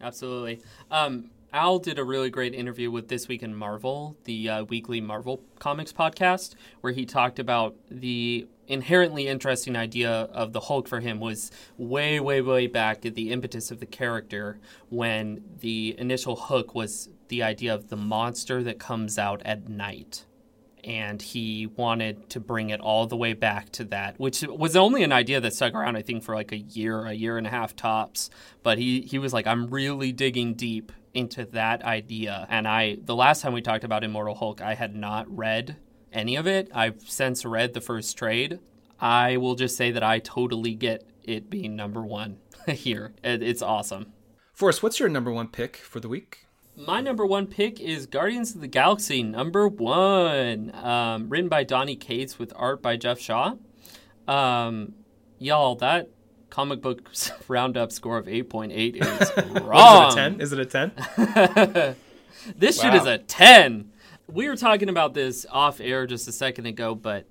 absolutely. Um, Al did a really great interview with This Week in Marvel, the uh, weekly Marvel Comics podcast, where he talked about the inherently interesting idea of the Hulk for him was way, way, way back at the impetus of the character when the initial hook was the idea of the monster that comes out at night and he wanted to bring it all the way back to that, which was only an idea that stuck around, I think, for like a year, a year and a half tops. But he, he was like, I'm really digging deep into that idea. And I, the last time we talked about Immortal Hulk, I had not read any of it. I've since read the first trade. I will just say that I totally get it being number one here. It's awesome. Forrest, what's your number one pick for the week? My number one pick is Guardians of the Galaxy number one, um, written by Donny Cates with art by Geoff Shaw. Um, y'all, that comic book roundup score of 8.8 is wrong. is it a 10? Is it a 10? this wow. shit is a 10. We were talking about this off air just a second ago, but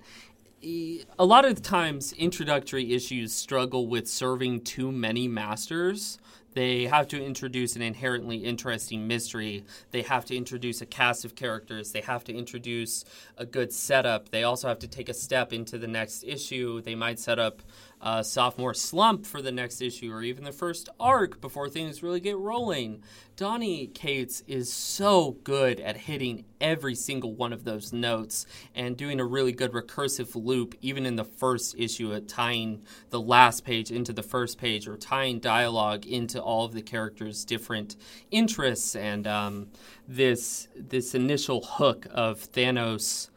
a lot of times introductory issues struggle with serving too many masters they have to introduce an inherently interesting mystery. They have to introduce a cast of characters. They have to introduce a good setup. They also have to take a step into the next issue. They might set up uh, sophomore slump for the next issue or even the first arc before things really get rolling. Donny Cates is so good at hitting every single one of those notes and doing a really good recursive loop, even in the first issue, at tying the last page into the first page or tying dialogue into all of the characters' different interests and um, this this initial hook of Thanos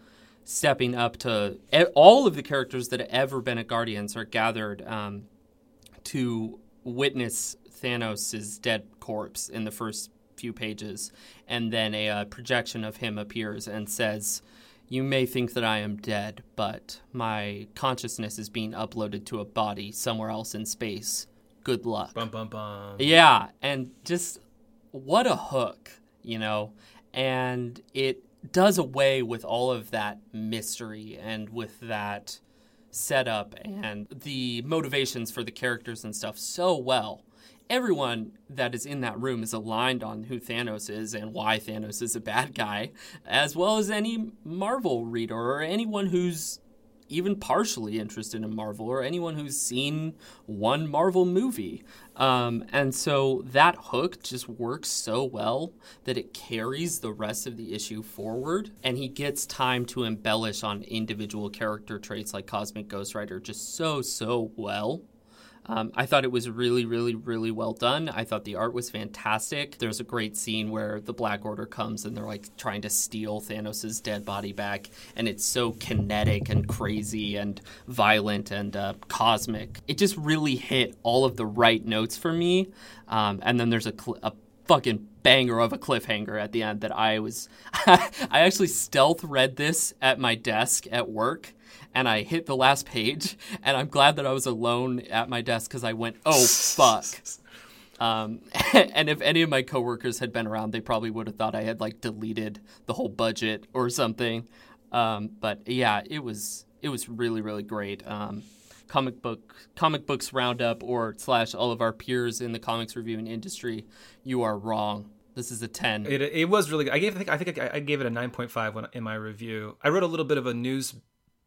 stepping up to all of the characters that have ever been at Guardians are gathered um, to witness Thanos' dead corpse in the first few pages, and then a uh, projection of him appears and says, "You may think that I am dead, but my consciousness is being uploaded to a body somewhere else in space, good luck. Bum bum bum. Yeah, and just what a hook, you know. And it does away with all of that mystery and with that setup and the motivations for the characters and stuff so well. Everyone that is in that room is aligned on who Thanos is and why Thanos is a bad guy, as well as any Marvel reader or anyone who's even partially interested in Marvel or anyone who's seen one Marvel movie. Um, and so that hook just works so well that it carries the rest of the issue forward. And he gets time to embellish on individual character traits like Cosmic Ghost Rider just so, so well. Um, I thought it was really, really, really well done. I thought the art was fantastic. There's a great scene where the Black Order comes and they're like trying to steal Thanos' dead body back, and it's so kinetic and crazy and violent and uh, cosmic. It just really hit all of the right notes for me. Um, and then there's a, cl- a fucking banger of a cliffhanger at the end that I was. I actually stealth read this at my desk at work and I hit the last page, and I'm glad that I was alone at my desk because I went, oh fuck. Um, and if any of my coworkers had been around, they probably would have thought I had like deleted the whole budget or something. Um, but yeah, it was it was really really great. Um, comic book comic books roundup or slash all of our peers in the comics reviewing industry, you are wrong. This is a ten. It, it was really good. I gave I think I think I, I gave it a nine point five when in my review. I wrote a little bit of a news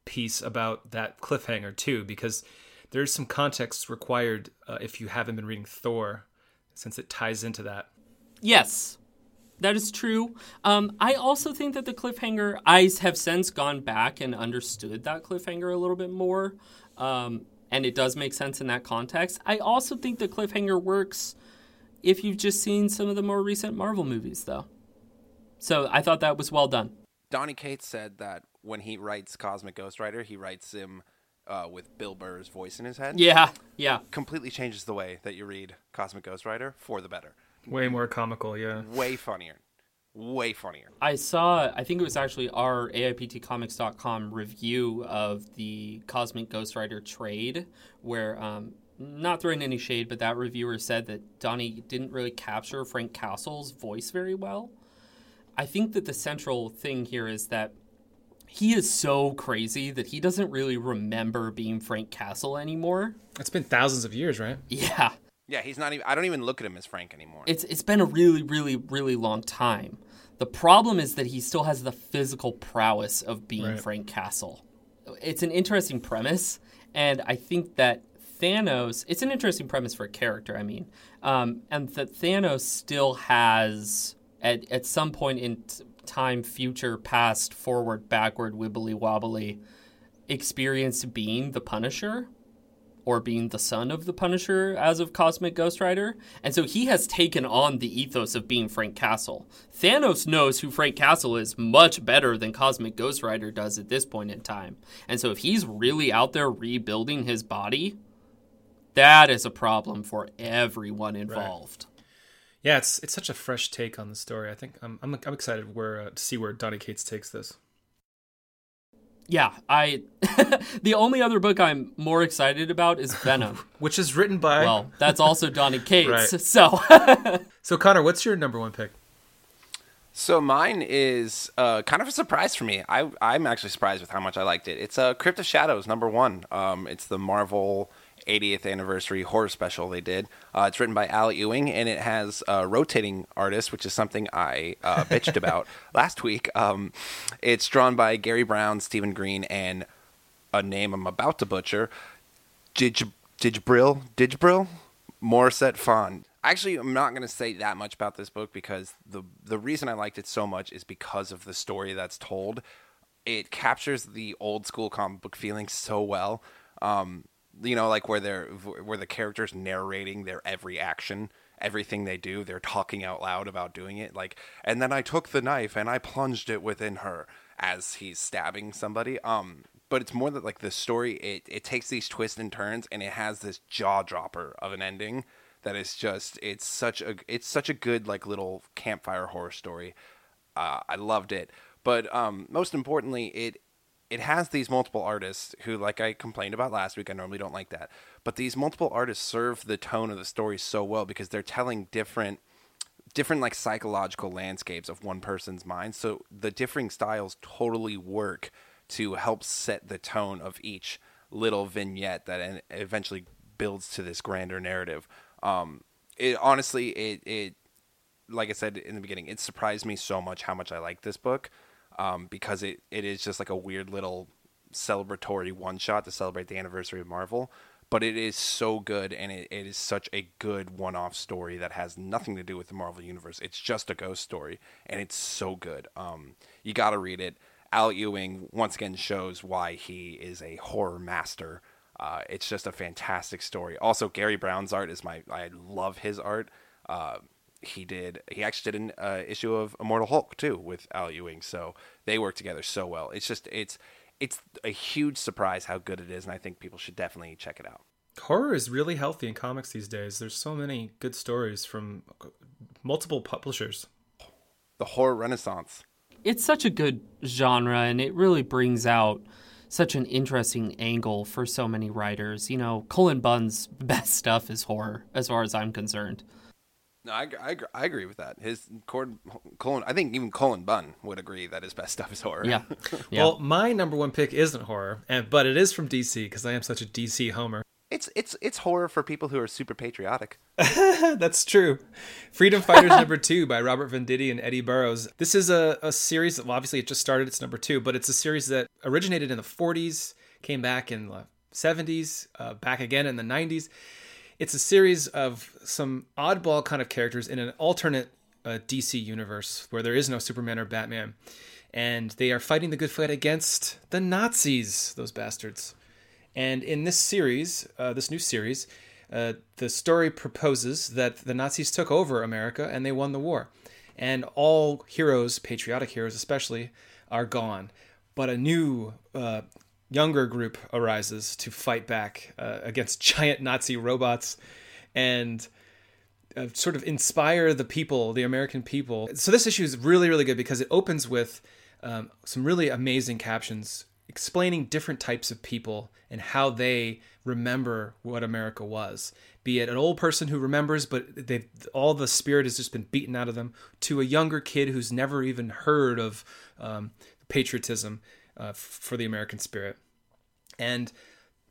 piece about that cliffhanger too, because there's some context required uh, if you haven't been reading Thor, since it ties into that. Yes, that is true. Um, I also think that the cliffhanger, I have since gone back and understood that cliffhanger a little bit more. Um, and it does make sense in that context. I also think the cliffhanger works if you've just seen some of the more recent Marvel movies, though. So I thought that was well done. Donny Cates said that when he writes Cosmic Ghost Rider, he writes him uh, with Bill Burr's voice in his head. Yeah, yeah. Completely changes the way that you read Cosmic Ghost Rider for the better. Way more comical, yeah. Way funnier. Way funnier. I saw, I think it was actually our AIPTcomics.com review of the Cosmic Ghost Rider trade, where, um, not throwing any shade, but that reviewer said that Donny didn't really capture Frank Castle's voice very well. I think that the central thing here is that he is so crazy that he doesn't really remember being Frank Castle anymore. It's been thousands of years, right? Yeah. Yeah, he's not even I don't even look at him as Frank anymore. It's it's been a really really really long time. The problem is that he still has the physical prowess of being right. Frank Castle. It's an interesting premise and I think that Thanos, it's an interesting premise for a character, I mean. Um, and that Thanos still has at at some point in t- time, future, past, forward, backward, wibbly wobbly, experience being the Punisher or being the son of the Punisher as of Cosmic Ghost Rider. And so he has taken on the ethos of being Frank Castle. Thanos knows who Frank Castle is much better than Cosmic Ghost Rider does at this point in time. And so if he's really out there rebuilding his body, that is a problem for everyone involved. Right. Yeah, it's it's such a fresh take on the story. I think I'm I'm, I'm excited where uh, to see where Donny Cates takes this. Yeah, I the only other book I'm more excited about is Venom, which is written by well, that's also Donny Cates. right. So, so Connor, what's your number one pick? So mine is uh, kind of a surprise for me. I I'm actually surprised with how much I liked it. It's uh, Crypt of Shadows number one. Um, it's the Marvel 80th anniversary horror special they did. Uh, it's written by Al Ewing and it has a rotating artist, which is something I uh, bitched about last week. Um, it's drawn by Garry Brown, Stephen Green, and a name I'm about to butcher, Dig Digbrill, Digbrill, Morissette Fond. Actually, I'm not going to say that much about this book because the the reason I liked it so much is because of the story that's told. It captures the old school comic book feeling so well. Um, you know, like where they're where the characters narrating their every action, everything they do, they're talking out loud about doing it. Like, and then I took the knife and I plunged it within her as he's stabbing somebody. Um, but it's more that like the story it it takes these twists and turns and it has this jaw dropper of an ending that is just it's such a it's such a good like little campfire horror story. Uh, I loved it, but um, most importantly, it it has these multiple artists who, like I complained about last week, I normally don't like that, but these multiple artists serve the tone of the story so well because they're telling different different like psychological landscapes of one person's mind. So the differing styles totally work to help set the tone of each little vignette that eventually builds to this grander narrative. Um, it honestly, it it like I said in the beginning, it surprised me so much how much I like this book um, because it, it is just like a weird little celebratory one shot to celebrate the anniversary of Marvel. But it is so good, and it, it is such a good one off story that has nothing to do with the Marvel Universe. It's just a ghost story, and it's so good. Um, you got to read it. Al Ewing once again shows why he is a horror master. Uh, it's just a fantastic story. Also, Garry Brown's art is my I love his art. Uh, he did he actually did an uh, issue of Immortal Hulk too with Al Ewing, so they work together so well. It's just it's it's a huge surprise how good it is, and I think people should definitely check it out. Horror is really healthy in comics these days. There's so many good stories from multiple publishers. The horror renaissance. It's such a good genre, and it really brings out such an interesting angle for so many writers. You know, Cullen Bunn's best stuff is horror, as far as I'm concerned. No, I, I, I agree with that. His Cord, Cullen, I think even Cullen Bunn would agree that his best stuff is horror. Yeah. yeah. Well, my number one pick isn't horror, and but it is from DC because I am such a DC homer. It's it's it's horror for people who are super patriotic. That's true. Freedom Fighters number two by Robert Venditti and Eddy Barrows. This is a, a series that well, obviously it just started. It's number two, but it's a series that originated in the 40s, came back in the 70s, uh, back again in the 90s it's a series of some oddball kind of characters in an alternate uh, DC universe where there is no Superman or Batman. And they are fighting the good fight against the Nazis, those bastards. And in this series, uh, this new series, uh, the story proposes that the Nazis took over America and they won the war. And all heroes, patriotic heroes especially, are gone. But a new uh, younger group arises to fight back uh, against giant Nazi robots and uh, sort of inspire the people, the American people. So this issue is really, really good because it opens with um, some really amazing captions explaining different types of people and how they remember what America was. Be it an old person who remembers, but they all the spirit has just been beaten out of them, to a younger kid who's never even heard of um, patriotism uh, for the American spirit. And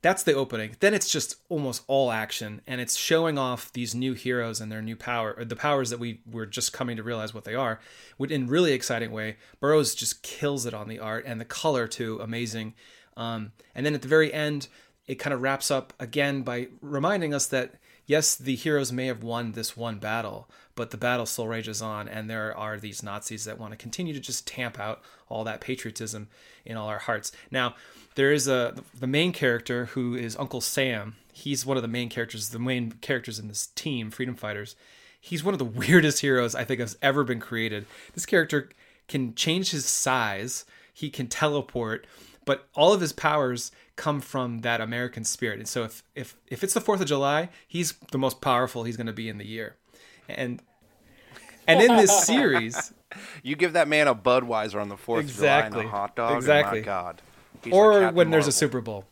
that's the opening. Then it's just almost all action, and it's showing off these new heroes and their new power, or the powers that we were just coming to realize what they are, in really exciting way. Barrows just kills it on the art and the color too, amazing. Um, and then at the very end, it kind of wraps up again by reminding us that yes, the heroes may have won this one battle, but the battle still rages on, and there are these Nazis that want to continue to just tamp out all that patriotism in all our hearts. Now there is a the main character who is Uncle Sam. He's one of the main characters, the main characters in this team, Freedom Fighters. He's one of the weirdest heroes I think has ever been created. This character can change his size, he can teleport, but all of his powers come from that American spirit. And so if if if it's the 4th of July, he's the most powerful he's going to be in the year. And and in this series, you give that man a Budweiser on the 4th exactly, of July and a hot dog. Exactly. my god. He's or when there's a Super Bowl.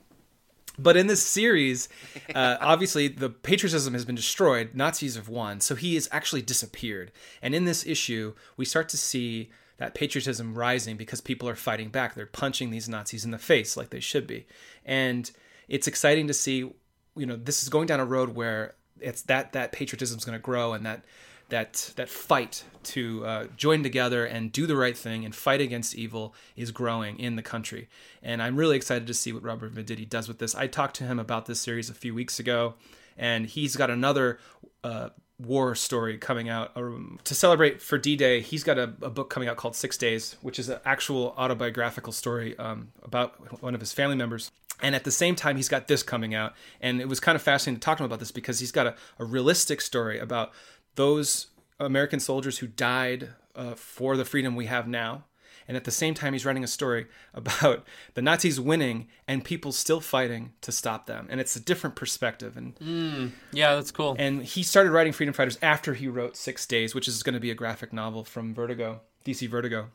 But in this series, uh, obviously the patriotism has been destroyed. Nazis have won, so he has actually disappeared. And in this issue, we start to see that patriotism rising because people are fighting back. They're punching these Nazis in the face like they should be, and it's exciting to see. You know, this is going down a road where it's that that patriotism is going to grow and that that that fight to uh, join together and do the right thing and fight against evil is growing in the country. And I'm really excited to see what Robert Venditti does with this. I talked to him about this series a few weeks ago, and he's got another uh, war story coming out um, to celebrate for D-Day. He's got a, a, book coming out called Six Days, which is an actual autobiographical story um, about one of his family members. And at the same time, he's got this coming out. And it was kind of fascinating to talk to him about this because he's got a, a realistic story about those American soldiers who died uh, for the freedom we have now. And at the same time, he's writing a story about the Nazis winning and people still fighting to stop them. And it's a different perspective. And mm, yeah, that's cool. And he started writing Freedom Fighters after he wrote Six Days, which is going to be a graphic novel from Vertigo, DC Vertigo.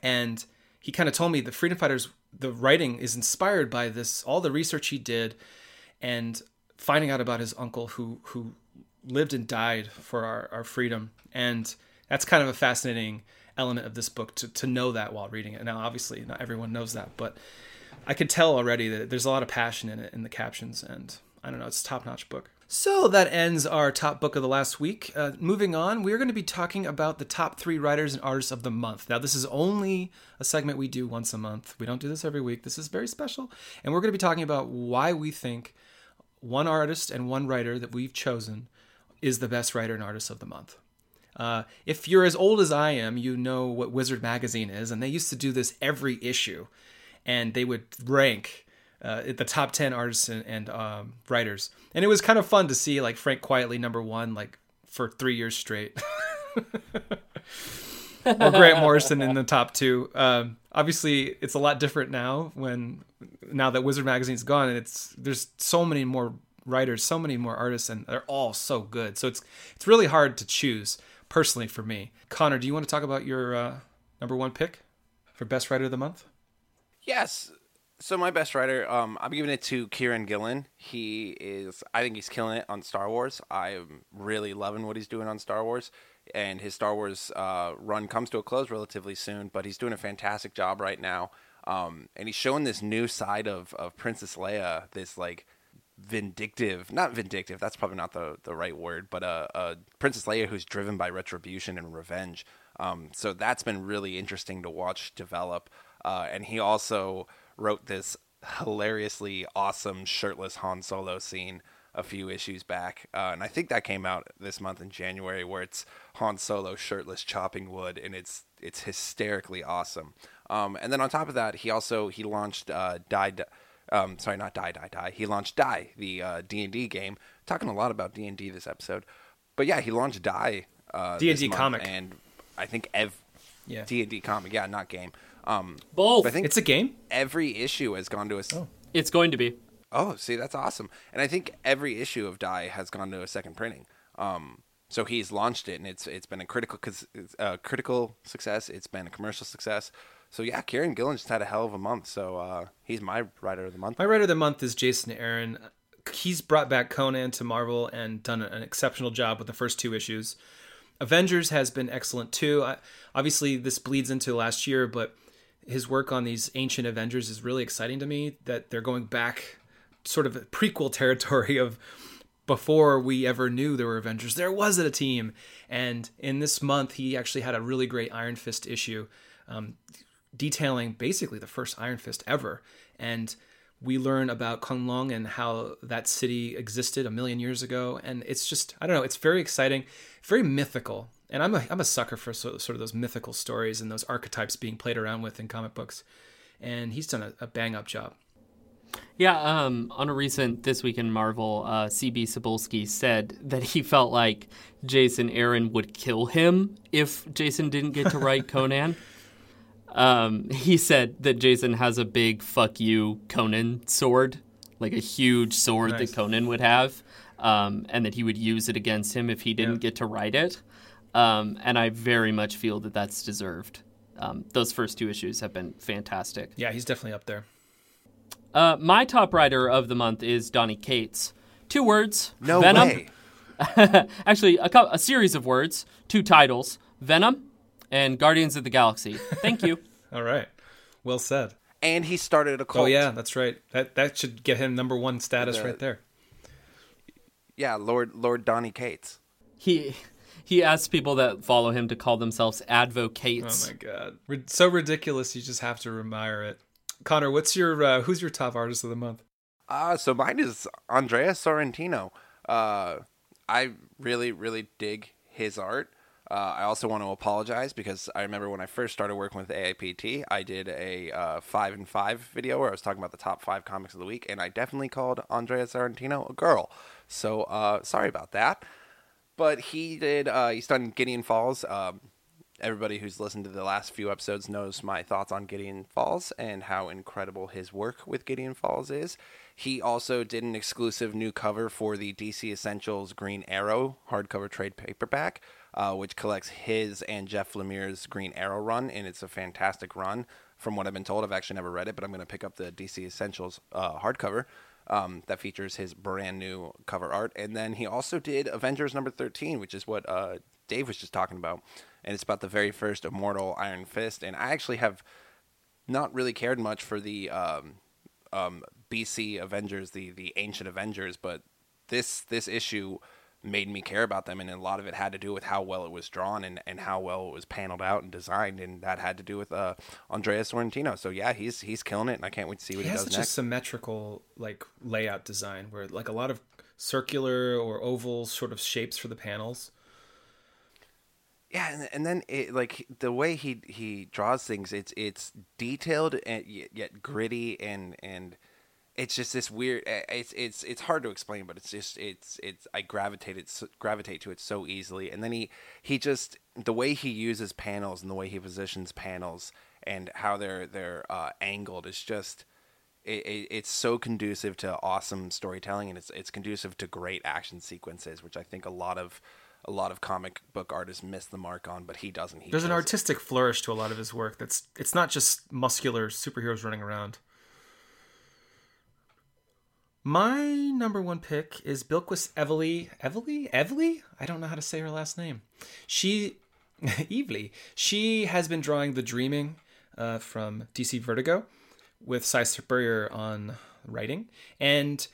And he kind of told me the Freedom Fighters, the writing is inspired by this, all the research he did, and finding out about his uncle who who lived and died for our, our freedom. And that's kind of a fascinating element of this book to, to know that while reading it. Now, obviously, not everyone knows that, but I could tell already that there's a lot of passion in it in the captions, and I don't know, it's a top notch book. So that ends our top book of the last week. Uh, moving on, we're going to be talking about the top three writers and artists of the month. Now, this is only a segment we do once a month. We don't do this every week. This is very special. And we're going to be talking about why we think one artist and one writer that we've chosen is the best writer and artist of the month. Uh, if you're as old as I am, you know what Wizard Magazine is, and they used to do this every issue, and they would rank uh, the top 10 artists and, and um, writers. And it was kind of fun to see like Frank Quitely number one, like for three years straight. or Grant Morrison in the top two. Um, obviously, it's a lot different now when now that Wizard Magazine's gone, and it's there's so many more writers, so many more artists, and they're all so good. So it's it's really hard to choose personally for me. Connor, do you want to talk about your uh, number one pick for best writer of the month? Yes. So my best writer, um, I'm giving it to Kieron Gillen. He is, I think he's killing it on Star Wars. I'm really loving what he's doing on Star Wars, and his Star Wars uh, run comes to a close relatively soon. But he's doing a fantastic job right now, um, and he's showing this new side of of Princess Leia, this like vindictive, not vindictive. That's probably not the the right word, but a, a Princess Leia who's driven by retribution and revenge. Um, so that's been really interesting to watch develop. Uh, and he also wrote this hilariously awesome shirtless Han Solo scene a few issues back, uh, and I think that came out this month in January, where it's Han Solo shirtless chopping wood, and it's it's hysterically awesome. Um, and then on top of that, he also he launched uh, Die, um, sorry, not Die Die Die. He launched Die, the uh, D and D game. Talking a lot about D and D this episode, but yeah, he launched Die uh, D&D comic. and I think ev Yeah, D and D comic, yeah, not game. Um, Both. I think it's a game. every issue has gone to a. Oh. It's going to be. Oh, see, that's awesome. And I think every issue of Die has gone to a second printing. Um, so he's launched it, and it's it's been a critical cause it's a critical success. It's been a commercial success. So yeah, Kieron Gillen just had a hell of a month. So uh, he's my writer of the month. My writer of the month is Jason Aaron. He's brought back Conan to Marvel and done an exceptional job with the first two issues. Avengers has been excellent too. I, obviously, this bleeds into last year, but his work on these ancient Avengers is really exciting to me. That they're going back, sort of prequel territory of before we ever knew there were Avengers. There was a team, and in this month, he actually had a really great Iron Fist issue, um, detailing basically the first Iron Fist ever, and we learn about Kunlun and how that city existed a million years ago. And it's just, I don't know, it's very exciting, very mythical. And I'm a, I'm a sucker for sort of, sort of those mythical stories and those archetypes being played around with in comic books. And he's done a, a bang up job. Yeah, um, on a recent This Week in Marvel, uh, CB Cebulski said that he felt like Jason Aaron would kill him if Jason didn't get to write Conan. Um, he said that Jason has a big fuck you Conan sword, like a huge sword Nice. that Conan would have, um, and that he would use it against him if he didn't Yeah. get to write it. Um, and I very much feel that that's deserved. Um, those first two issues have been fantastic. Yeah, he's definitely up there. Uh, my top writer of the month is Donny Cates. Two words. No Venom. way. Actually, a, cou- a series of words, two titles Venom and Guardians of the Galaxy. Thank you. All right. Well said. And he started a cult. Oh, yeah, that's right. That, that should get him number one status The- right there. Yeah, Lord Lord Donny Cates. he he asks people that follow him to call themselves advocates. Oh, my God. So ridiculous, you just have to admire it. Connor, what's your, uh, who's your top artist of the month? Uh, so mine is Andrea Sorrentino. Uh, I really, really dig his art. Uh, I also want to apologize because I remember when I first started working with AIPT, I did a uh, five and five video where I was talking about the top five comics of the week, and I definitely called Andrea Sorrentino a girl. So uh, sorry about that. But he did. Uh, he's done Gideon Falls. Um, everybody who's listened to the last few episodes knows my thoughts on Gideon Falls and how incredible his work with Gideon Falls is. He also did an exclusive new cover for the DC Essentials Green Arrow hardcover trade paperback, uh, which collects his and Jeff Lemire's Green Arrow run, and it's a fantastic run. from what I've been told. I've actually never read it, but I'm going to pick up the DC Essentials uh, hardcover um, that features his brand new cover art. And then he also did Avengers number 13, which is what uh, Dave was just talking about. And it's about the very first immortal Iron Fist. And I actually have not really cared much for the um, um, BC Avengers, the the ancient Avengers, but this this issue made me care about them, and a lot of it had to do with how well it was drawn and, and how well it was paneled out and designed, and that had to do with uh, Andreas Sorrentino. So yeah, he's he's killing it, and I can't wait to see what he, he, does such next. a symmetrical like layout design where like a lot of circular or oval sort of shapes for the panels. Yeah, and, and then it, like the way he he draws things, it's it's detailed and yet, yet gritty and and it's just this weird. eh, It's it's it's hard to explain, but it's just it's it's I gravitated gravitate to it so easily. And then he he just the way he uses panels and the way he positions panels and how they're they're uh, angled is just. It, it, it's so conducive to awesome storytelling, and it's it's conducive to great action sequences, which I think a lot of a lot of comic book artists miss the mark on, but he doesn't. He There's an kills it. artistic flourish to a lot of his work. That's it's not just muscular superheroes running around. My number one pick is Bilquis Evely. Evely? Evely? I don't know how to say her last name. She, Evely. She has been drawing The Dreaming uh, from DC Vertigo with Si Spurrier on writing. And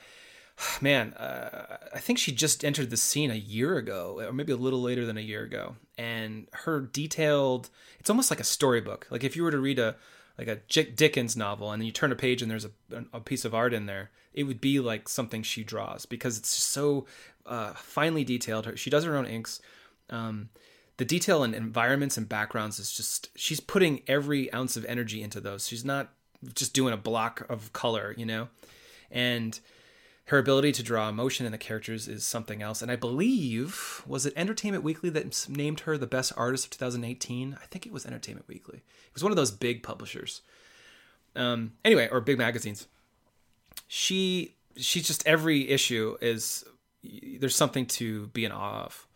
man, uh, I think she just entered the scene a year ago, or maybe a little later than a year ago. And her detailed, it's almost like a storybook. Like if you were to read a like a J- Dickens novel, and then you turn a page and there's a, a piece of art in there, it would be like something she draws because it's so uh, finely detailed. She does her own inks. Um, the detail in environments and backgrounds is just she's putting every ounce of energy into those. She's not just doing a block of color, you know, and her ability to draw emotion in the characters is something else. And I believe was it Entertainment Weekly that named her the best artist of 2018. I think it was Entertainment Weekly. It was one of those big publishers. Um, anyway, or big magazines. She she's just every issue is there's something to be in awe of.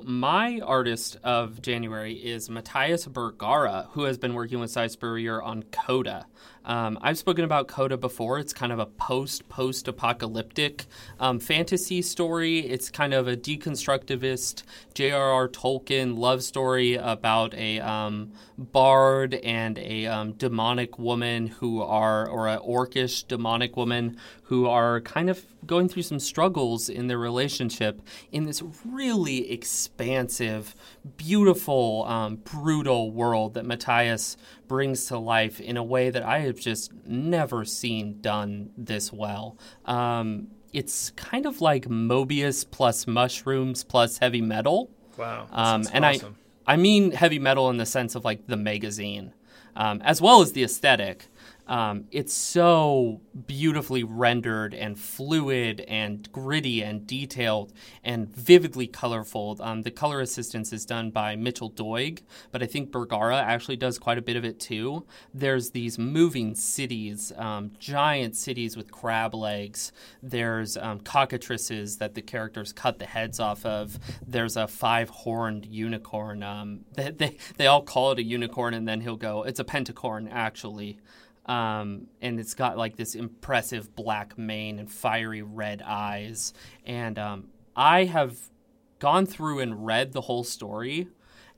My artist of January is Matías Bergara, who has been working with Si Spurrier on Coda. Um, I've spoken about Coda before. It's kind of a post post apocalyptic um, fantasy story. It's kind of a deconstructivist J.R.R. Tolkien love story about a um, bard and a um, demonic woman who are, or an orcish demonic woman who are kind of going through some struggles in their relationship in this really expansive, beautiful, um, brutal world that Matías brings to life in a way that I have just never seen done this well. Um, it's kind of like Moebius plus mushrooms plus heavy metal. Wow, Um, and awesome. I, I mean heavy metal in the sense of like the magazine, um, as well as the aesthetic. Um, it's so beautifully rendered and fluid and gritty and detailed and vividly colorful. Um, the color assistance is done by Mitchell Doig, but I think Bergara actually does quite a bit of it too. There's these moving cities, um, giant cities with crab legs. There's um, cockatrices that the characters cut the heads off of. There's a five horned unicorn. Um, they, they, they all call it a unicorn, and then he'll go, it's a pentacorn, actually um, and it's got like this impressive black mane and fiery red eyes. And um, I have gone through and read the whole story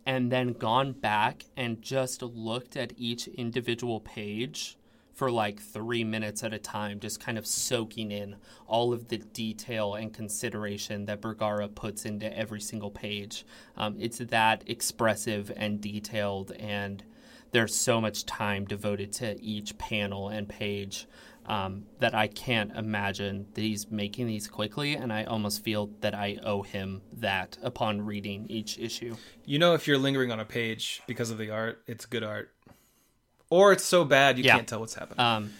and then gone back and just looked at each individual page for like three minutes at a time, just kind of soaking in all of the detail and consideration that Bergara puts into every single page. Um, it's that expressive and detailed and there's so much time devoted to each panel and page um, that I can't imagine that he's making these quickly, and I almost feel that I owe him that upon reading each issue. You know, if you're lingering on a page because of the art, it's good art, or it's so bad you Yeah. can't tell what's happening. Um,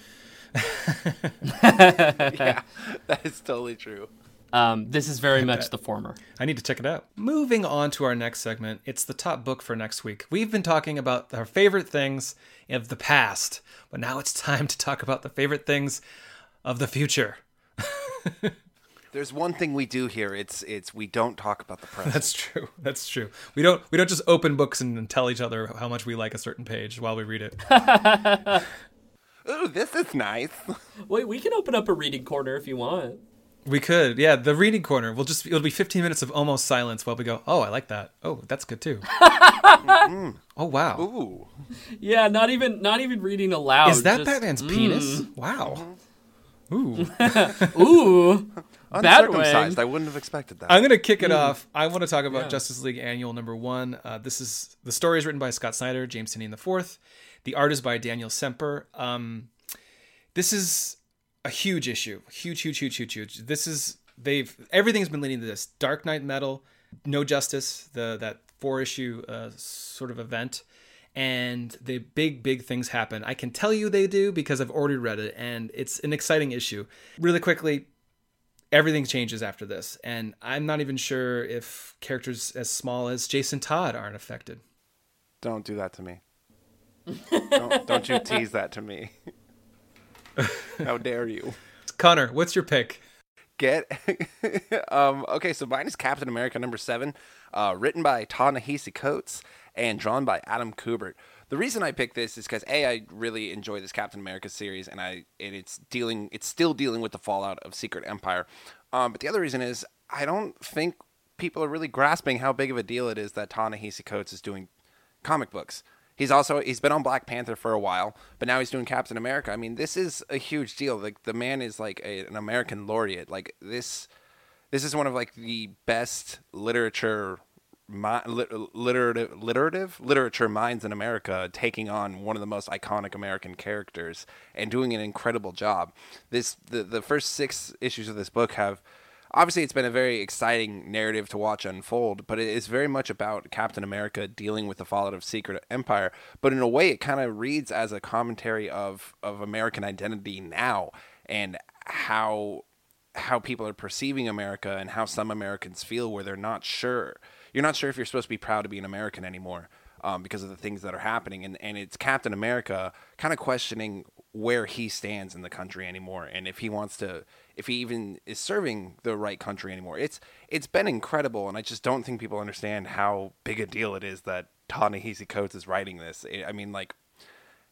yeah, that is totally true. Um, this is very much bet. the former. I need to check it out. Moving on to our next segment, it's the top book for next week. We've been talking about our favorite things of the past, but now it's time to talk about the favorite things of the future. There's one thing we do here. It's it's we don't talk about the present. That's true. That's true. We don't we don't just open books and tell each other how much we like a certain page while we read it. Ooh, this is nice. Wait, we can open up a reading corner if you want. We could, yeah. The reading corner. We'll just it'll be 15 minutes of almost silence while we go. Oh, I like that. Oh, that's good too. oh wow. Ooh. Yeah, not even not even reading aloud. Is that just- Batman's penis? Wow. Ooh. Ooh, bad way. Uncircumcised. I wouldn't have expected that. I'm gonna kick it off. I want to talk about Yeah. Justice League Annual Number One. Uh, this is the story is written by Scott Snyder, James Tynion the Fourth. The art is by Daniel Sampere. Um, this is a huge issue. Huge, huge, huge, huge, huge. This is they've everything's been leading to this. Dark Knight Metal, No Justice, the that four issue uh, sort of event, and the big, big things happen. I can tell you they do because I've already read it, and it's an exciting issue. Really quickly, everything changes after this, and I'm not even sure if characters as small as Jason Todd aren't affected. Don't do that to me. don't, don't you tease that to me. How dare you? Connor, what's your pick? Get um okay, so mine is Captain America number seven, uh, written by Ta-Nehisi Coates and drawn by Adam Kubert. The reason I picked this is because a I really enjoy this Captain America series, and I and it's dealing it's still dealing with the fallout of Secret Empire. Um, but the other reason is I don't think people are really grasping how big of a deal it is that Ta-Nehisi Coates is doing comic books. He's also he's been on Black Panther for a while, but now he's doing Captain America. I mean, this is a huge deal. Like the man is like a, an American laureate. Like this, this is one of like the best literature, mi- lit, literative, literative literature minds in America, taking on one of the most iconic American characters and doing an incredible job. This the the first six issues of this book have obviously it's been a very exciting narrative to watch unfold but it is very much about captain america dealing with the fallout of secret empire. But in a way it kind of reads as a commentary of of american identity now and how how people are perceiving america and how some americans feel where they're not sure. You're not sure if you're supposed to be proud to be an american anymore um, because of the things that are happening. And, and it's captain america kind of questioning where he stands in the country anymore and if he wants to if he even is serving the right country anymore. It's it's been incredible and i just don't think people understand how big a deal it is that ta-nehisi coates is writing this. I mean like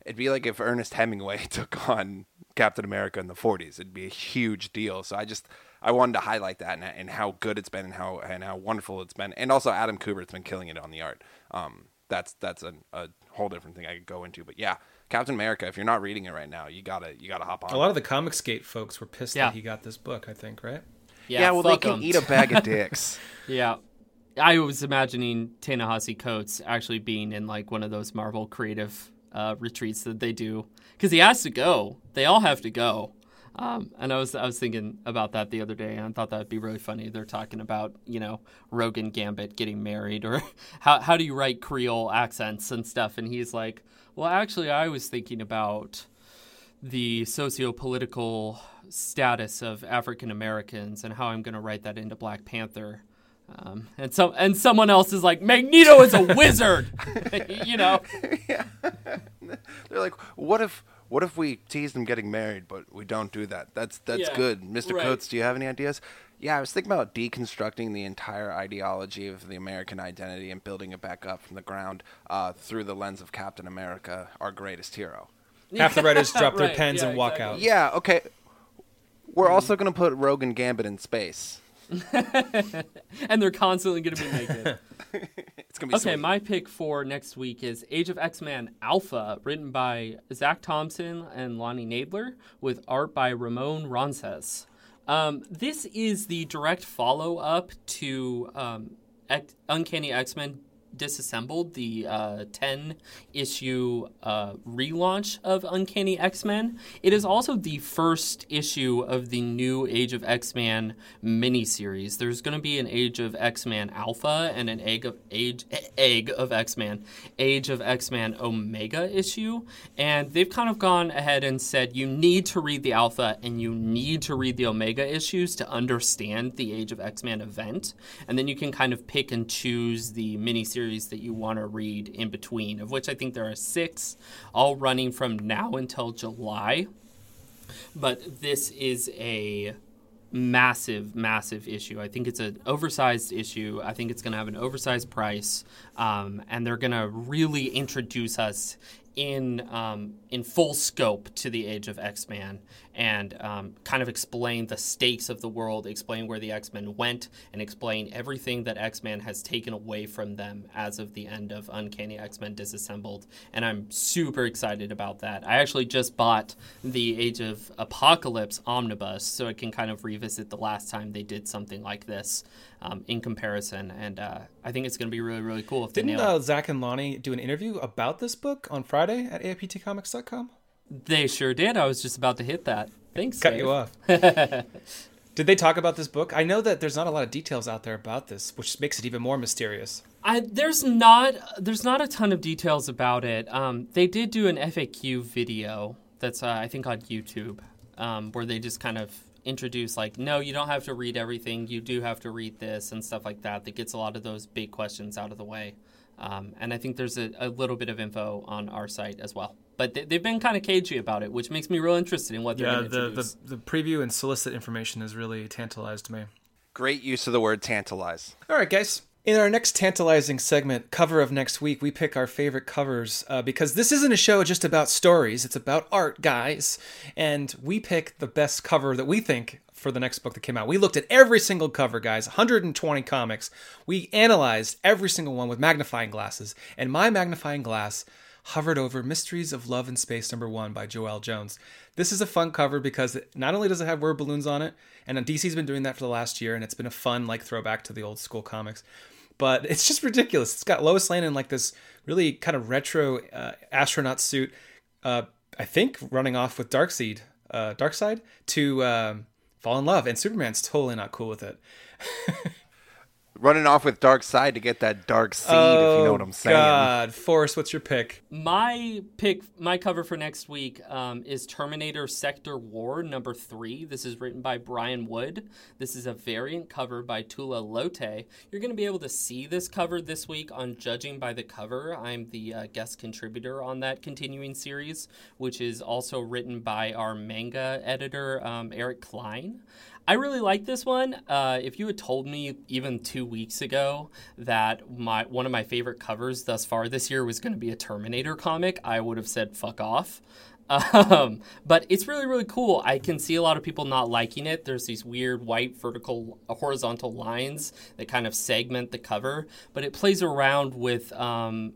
it'd be like if ernest hemingway took on captain america in the 40s it'd be a huge deal. So i just i wanted to highlight that and, and how good it's been and how and how wonderful it's been. And also adam kubert's been killing it on the art. Um that's that's a, a whole different thing i could go into but yeah captain america if you're not reading it right now you gotta you gotta hop on A lot of the Comicsgate folks were pissed Yeah. that he got this book. I think, right? Yeah, yeah, well they can can 'em. eat a bag of dicks Yeah. I was imagining Ta-Nehisi Coates actually being in like one of those Marvel creative uh, retreats that they do because he has to go. They all have to go. Um, and I was I was thinking about that the other day, and I thought that'd be really funny. They're talking about you know Rogue and Gambit getting married, or how how do you write Creole accents and stuff, and he's like, well, actually, I was thinking about the socio-political status of African Americans and how I'm going to write that into Black Panther. Um, and so and someone else is like Magneto is a wizard, you know. Yeah. They're like, what if what if we tease them getting married, but we don't do that? That's that's Yeah, good, Mr. right. Coates. Do you have any ideas? Yeah, I was thinking about deconstructing the entire ideology of the American identity and building it back up from the ground uh, through the lens of Captain America, our greatest hero. Half the writers drop their Right, pens yeah, and walk exactly. out. Yeah, okay. We're also gonna put Rogue and Gambit in space. and they're constantly going to be naked. It's gonna be Okay, sweet. my pick for next week is Age of X Men Alpha, written by Zach Thompson and Lonnie Nadler, with art by Ramon Ronces. Um, this is the direct follow up to um, Uncanny X Men Disassembled, the uh, 10 issue uh, relaunch of Uncanny X Men. It is also the first issue of the new Age of X Men miniseries. There's going to be an Age of X Men Alpha and an Egg of Age Egg of X Men, Age of X Men Omega issue, and they've kind of gone ahead and said you need to read the Alpha and you need to read the Omega issues to understand the Age of X Men event, and then you can kind of pick and choose the miniseries that you want to read in between, of which I think there are six, all running from now until July. But this is a massive, massive issue. I think it's an oversized issue. I think it's going to have an oversized price, um, and they're going to really introduce us in um, in full scope to the age of X Men and um, kind of explain the stakes of the world, explain where the X Men went, and explain everything that X Men has taken away from them as of the end of Uncanny X Men Disassembled. And I'm super excited about that. I actually just bought the Age of Apocalypse omnibus, so I can kind of revisit the last time they did something like this um, in comparison. And uh, I think it's going to be really, really cool if Didn't uh. Zach and Lonnie do an interview about this book on Friday at AIPTcomics.com? They sure did. I was just about to hit that. Thanks. Cut Dave. you off. Did they talk about this book? I know that there's not a lot of details out there about this, which makes it even more mysterious. I, there's not there's not a ton of details about it. Um, they did do an FAQ video that's uh, I think on YouTube um, where they just kind of introduce like, no, you don't have to read everything. You do have to read this and stuff like that. That gets a lot of those big questions out of the way. Um, and I think there's a, a little bit of info on our site as well. But they, they've been kind of cagey about it, which makes me real interested in what they're Yeah, going to the, introduce. the, the preview and solicit information has really tantalized me. Great use of the word tantalize. All right, guys. In our next tantalizing segment, cover of next week, we pick our favorite covers uh, because this isn't a show just about stories. It's about art, guys. And we pick the best cover that we think for the next book that came out. We looked at every single cover, guys, 120 comics. We analyzed every single one with magnifying glasses. And my magnifying glass hovered over Mysteries of Love and Space number one by Joëlle Jones. This is a fun cover because not only does it have word balloons on it, and DC's been doing that for the last year, and it's been a fun like throwback to the old school comics, but it's just ridiculous. It's got Lois Lane in like this really kind of retro uh, astronaut suit, uh, I think running off with Darkseid, uh, Darkseid to um, fall in love, and Superman's totally not cool with it. Running off with Darkseid to get that dark seed, if you know what I'm saying. Oh, God, Forrest, what's your pick? My pick, my cover for next week um, is Terminator Sector War number three. This is written by Brian Wood. This is a variant cover by Tula Lotay. You're going to be able to see this cover this week on Judging by the Cover. I'm the uh, guest contributor on that continuing series, which is also written by our manga editor, um, Eric Klein. I really like this one. Uh, if you had told me even two weeks ago that my one of my favorite covers thus far this year was going to be a Terminator comic, I would have said fuck off. Um, but it's really really cool. I can see a lot of people not liking it. There's these weird white vertical uh, horizontal lines that kind of segment the cover, but it plays around with um,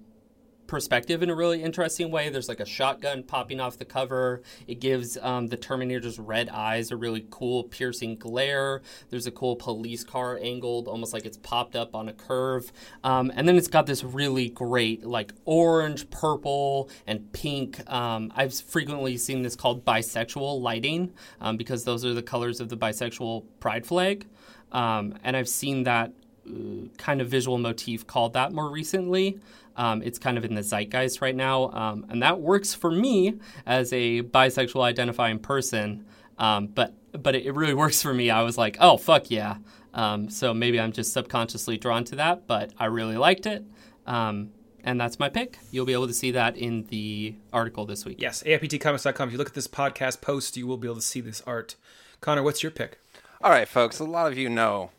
perspective in a really interesting way. There's like a shotgun popping off the cover. It gives um, the Terminator's red eyes a really cool piercing glare. There's a cool police car angled, almost like it's popped up on a curve. Um, and then it's got this really great like orange, purple, and pink. Um, I've frequently seen this called bisexual lighting um, because those are the colors of the bisexual pride flag. Um, and I've seen that uh, kind of visual motif called that more recently. Um, it's kind of in the zeitgeist right now, um, and that works for me as a bisexual identifying person. Um, but but it, it really works for me. I was like, oh fuck yeah. Um, so maybe I'm just subconsciously drawn to that, but I really liked it, um, and that's my pick. You'll be able to see that in the article this week. Yes, AIPTcomics.com. If you look at this podcast post, you will be able to see this art. Connor, what's your pick? All right, folks. A lot of you know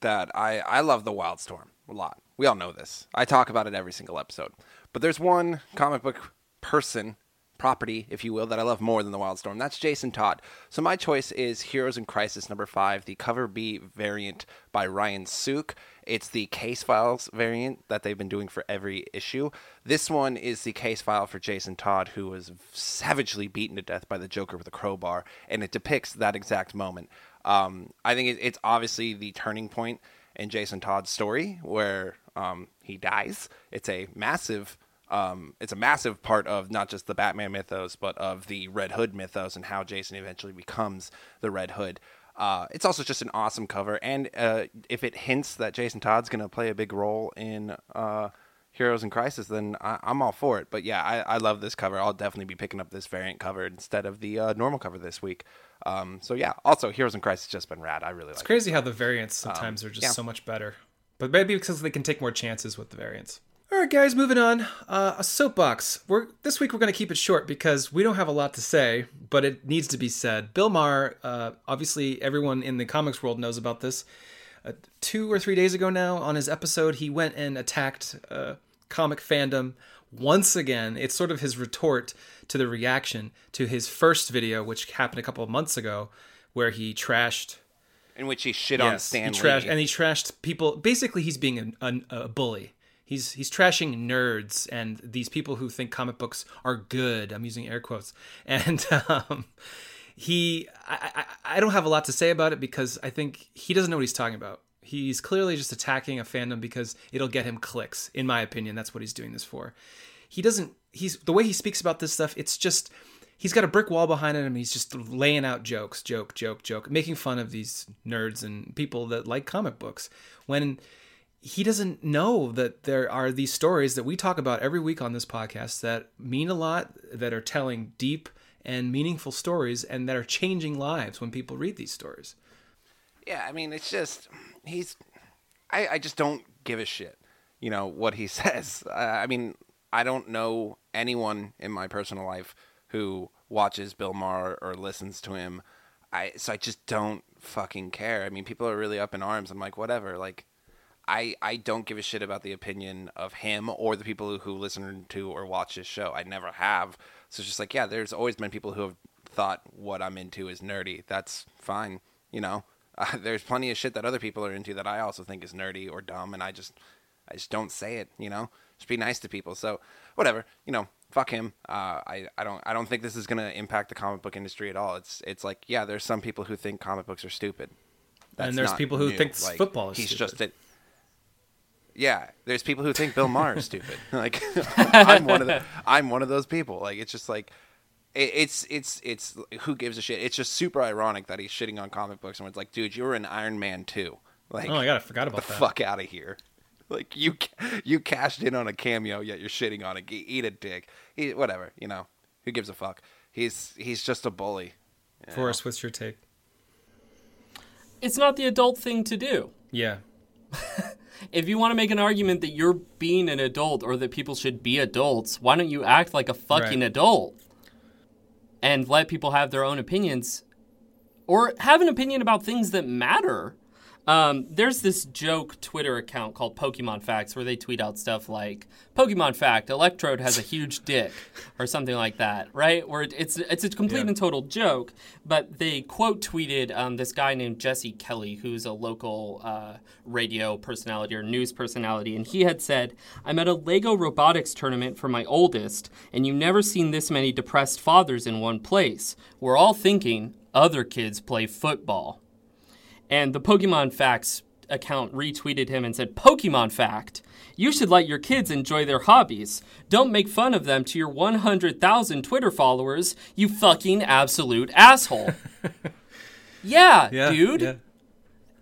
that I, I love the Wildstorm a lot. We all know this. I talk about it every single episode. But there's one comic book person, property, if you will, that I love more than the Wildstorm. That's Jason Todd. So my choice is Heroes in Crisis number five, the cover B variant by Ryan Sook. It's the case files variant that they've been doing for every issue. This one is the case file for Jason Todd, who was savagely beaten to death by the Joker with a crowbar, and it depicts that exact moment. Um, I think it's obviously the turning point in Jason Todd's story where um, he dies. It's a massive. Um, it's a massive part of not just the Batman mythos, but of the Red Hood mythos and how Jason eventually becomes the Red Hood. Uh, it's also just an awesome cover, and uh, if it hints that Jason Todd's going to play a big role in uh, Heroes in Crisis, then I, I'm all for it. But yeah, I, I love this cover. I'll definitely be picking up this variant cover instead of the uh, normal cover this week. Um, so yeah, also Heroes in Crisis just been rad. I really like. It. It's crazy how the variants sometimes are just yeah. so much better. But maybe because they can take more chances with the variants. All right, guys, moving on. Uh, a soapbox. We're this week we're going to keep it short because we don't have a lot to say, but it needs to be said. Bill Maher, uh, obviously, everyone in the comics world knows about this. Uh, two or three days ago now, on his episode, he went and attacked uh, comic fandom once again. It's sort of his retort to the reaction to his first video, which happened a couple of months ago, where he trashed in which he shit on Yes, Stan he trashed, and he trashed people. Basically, he's being a, a, a bully. He's he's trashing nerds and these people who think comic books are good. I'm using air quotes. And um, he, I, I, I don't have a lot to say about it because I think he doesn't know what he's talking about. He's clearly just attacking a fandom because it'll get him clicks. In my opinion, that's what he's doing this for. He doesn't. He's the way he speaks about this stuff. It's just he's got a brick wall behind him. He's just laying out jokes, joke, joke, joke, making fun of these nerds and people that like comic books. When he doesn't know that there are these stories that we talk about every week on this podcast that mean a lot, that are telling deep and meaningful stories, and that are changing lives when people read these stories. Yeah, I mean, it's just he's. I I just don't give a shit. You know what he says. Uh, I mean, I don't know anyone in my personal life who watches Bill Maher or listens to him. I so I just don't fucking care. I mean, people are really up in arms. I'm like, whatever. Like, I I don't give a shit about the opinion of him or the people who, who listen to or watch his show. I never have. So it's just like, yeah, there's always been people who have thought what I'm into is nerdy. That's fine, you know. Uh, there's plenty of shit that other people are into that I also think is nerdy or dumb, and I just I just don't say it, you know. Just be nice to people. So whatever, you know. Fuck him. Uh, I, I don't I don't think this is gonna impact the comic book industry at all. It's it's like yeah, there's some people who think comic books are stupid. And there's people who new. think football is he's stupid. just a, yeah, there's people who think Bill Maher is stupid. Like I'm one of the, I'm one of those people. Like it's just like it, it's it's it's who gives a shit. It's just super ironic that he's shitting on comic books and it's like, dude, you were in Iron Man 2. Like Oh my god, I forgot the about that. The fuck out of here. Like you you cashed in on a cameo yet you're shitting on it. Eat a dick. He, whatever, you know. Who gives a fuck? He's he's just a bully. Forrest, what's your take? It's not the adult thing to do. Yeah. If you want to make an argument that you're being an adult or that people should be adults, why don't you act like a fucking Right. adult and let people have their own opinions or have an opinion about things that matter? Um, there's this joke Twitter account called Pokemon Facts where they tweet out stuff like "Pokemon fact: Electrode has a huge dick" or something like that, right? Where it's it's a complete Yeah. and total joke, but they quote tweeted um, this guy named Jesse Kelly, who's a local uh, radio personality or news personality, and he had said, "I'm at a Lego robotics tournament for my oldest, and you've never seen this many depressed fathers in one place. We're all thinking other kids play football." And the Pokemon Facts account retweeted him and said, Pokemon Fact, you should let your kids enjoy their hobbies. Don't make fun of them to your 100,000 Twitter followers, you fucking absolute asshole. yeah, Yeah, dude. yeah.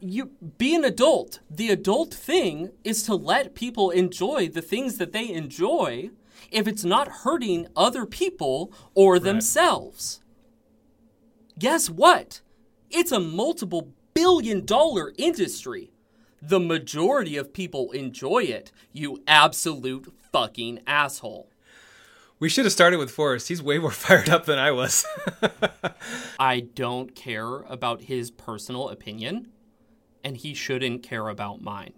You be an adult. The adult thing is to let people enjoy the things that they enjoy if it's not hurting other people or themselves. Guess what? It's a multiple billion dollar industry. The majority of people enjoy it, you absolute fucking asshole. We should have started with Forrest. He's way more fired up than I was. I don't care about his personal opinion, and he shouldn't care about mine.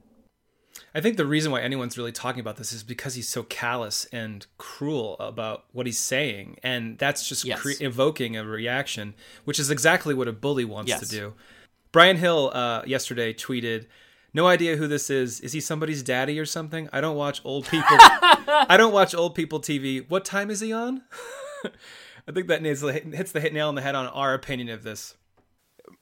I think the reason why anyone's really talking about this is because he's so callous and cruel about what he's saying, and that's just Yes. cre- evoking a reaction, which is exactly what a bully wants Yes. to do. Bryan Hill uh, yesterday tweeted, "No idea who this is. Is he somebody's daddy or something? I don't watch old people. I don't watch old people TV. What time is he on?" I think that nails, hits the hit nail on the head on our opinion of this.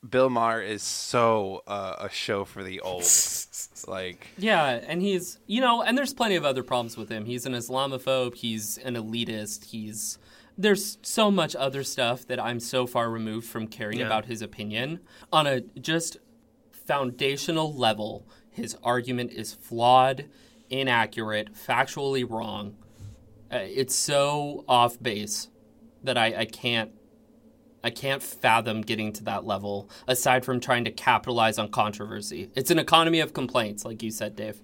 Bill Maher is so uh, a show for the old. like Yeah, and he's, you know, and there's plenty of other problems with him. He's an Islamophobe, he's an elitist, he's. There's so much other stuff that I'm so far removed from caring Yeah. about his opinion. On a just foundational level, his argument is flawed, inaccurate, factually wrong. Uh, it's so off base that I, I can't I can't fathom getting to that level aside from trying to capitalize on controversy. It's an economy of complaints, like you said, Dave.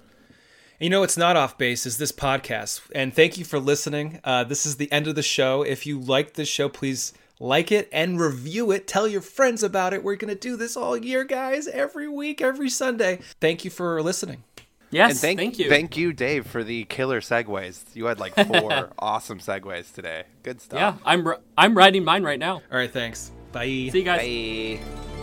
You know, it's not off base, is this podcast. And thank you for listening. Uh, this is the end of the show. If you liked this show, please like it and review it. Tell your friends about it. We're going to do this all year, guys, every week, every Sunday. Thank you for listening. Yes, And thank, thank you. Thank you, Dave, for the killer segues. You had like four awesome segues today. Good stuff. yeah, I'm I'm writing mine right now. All right, thanks. Bye. See you guys. Bye.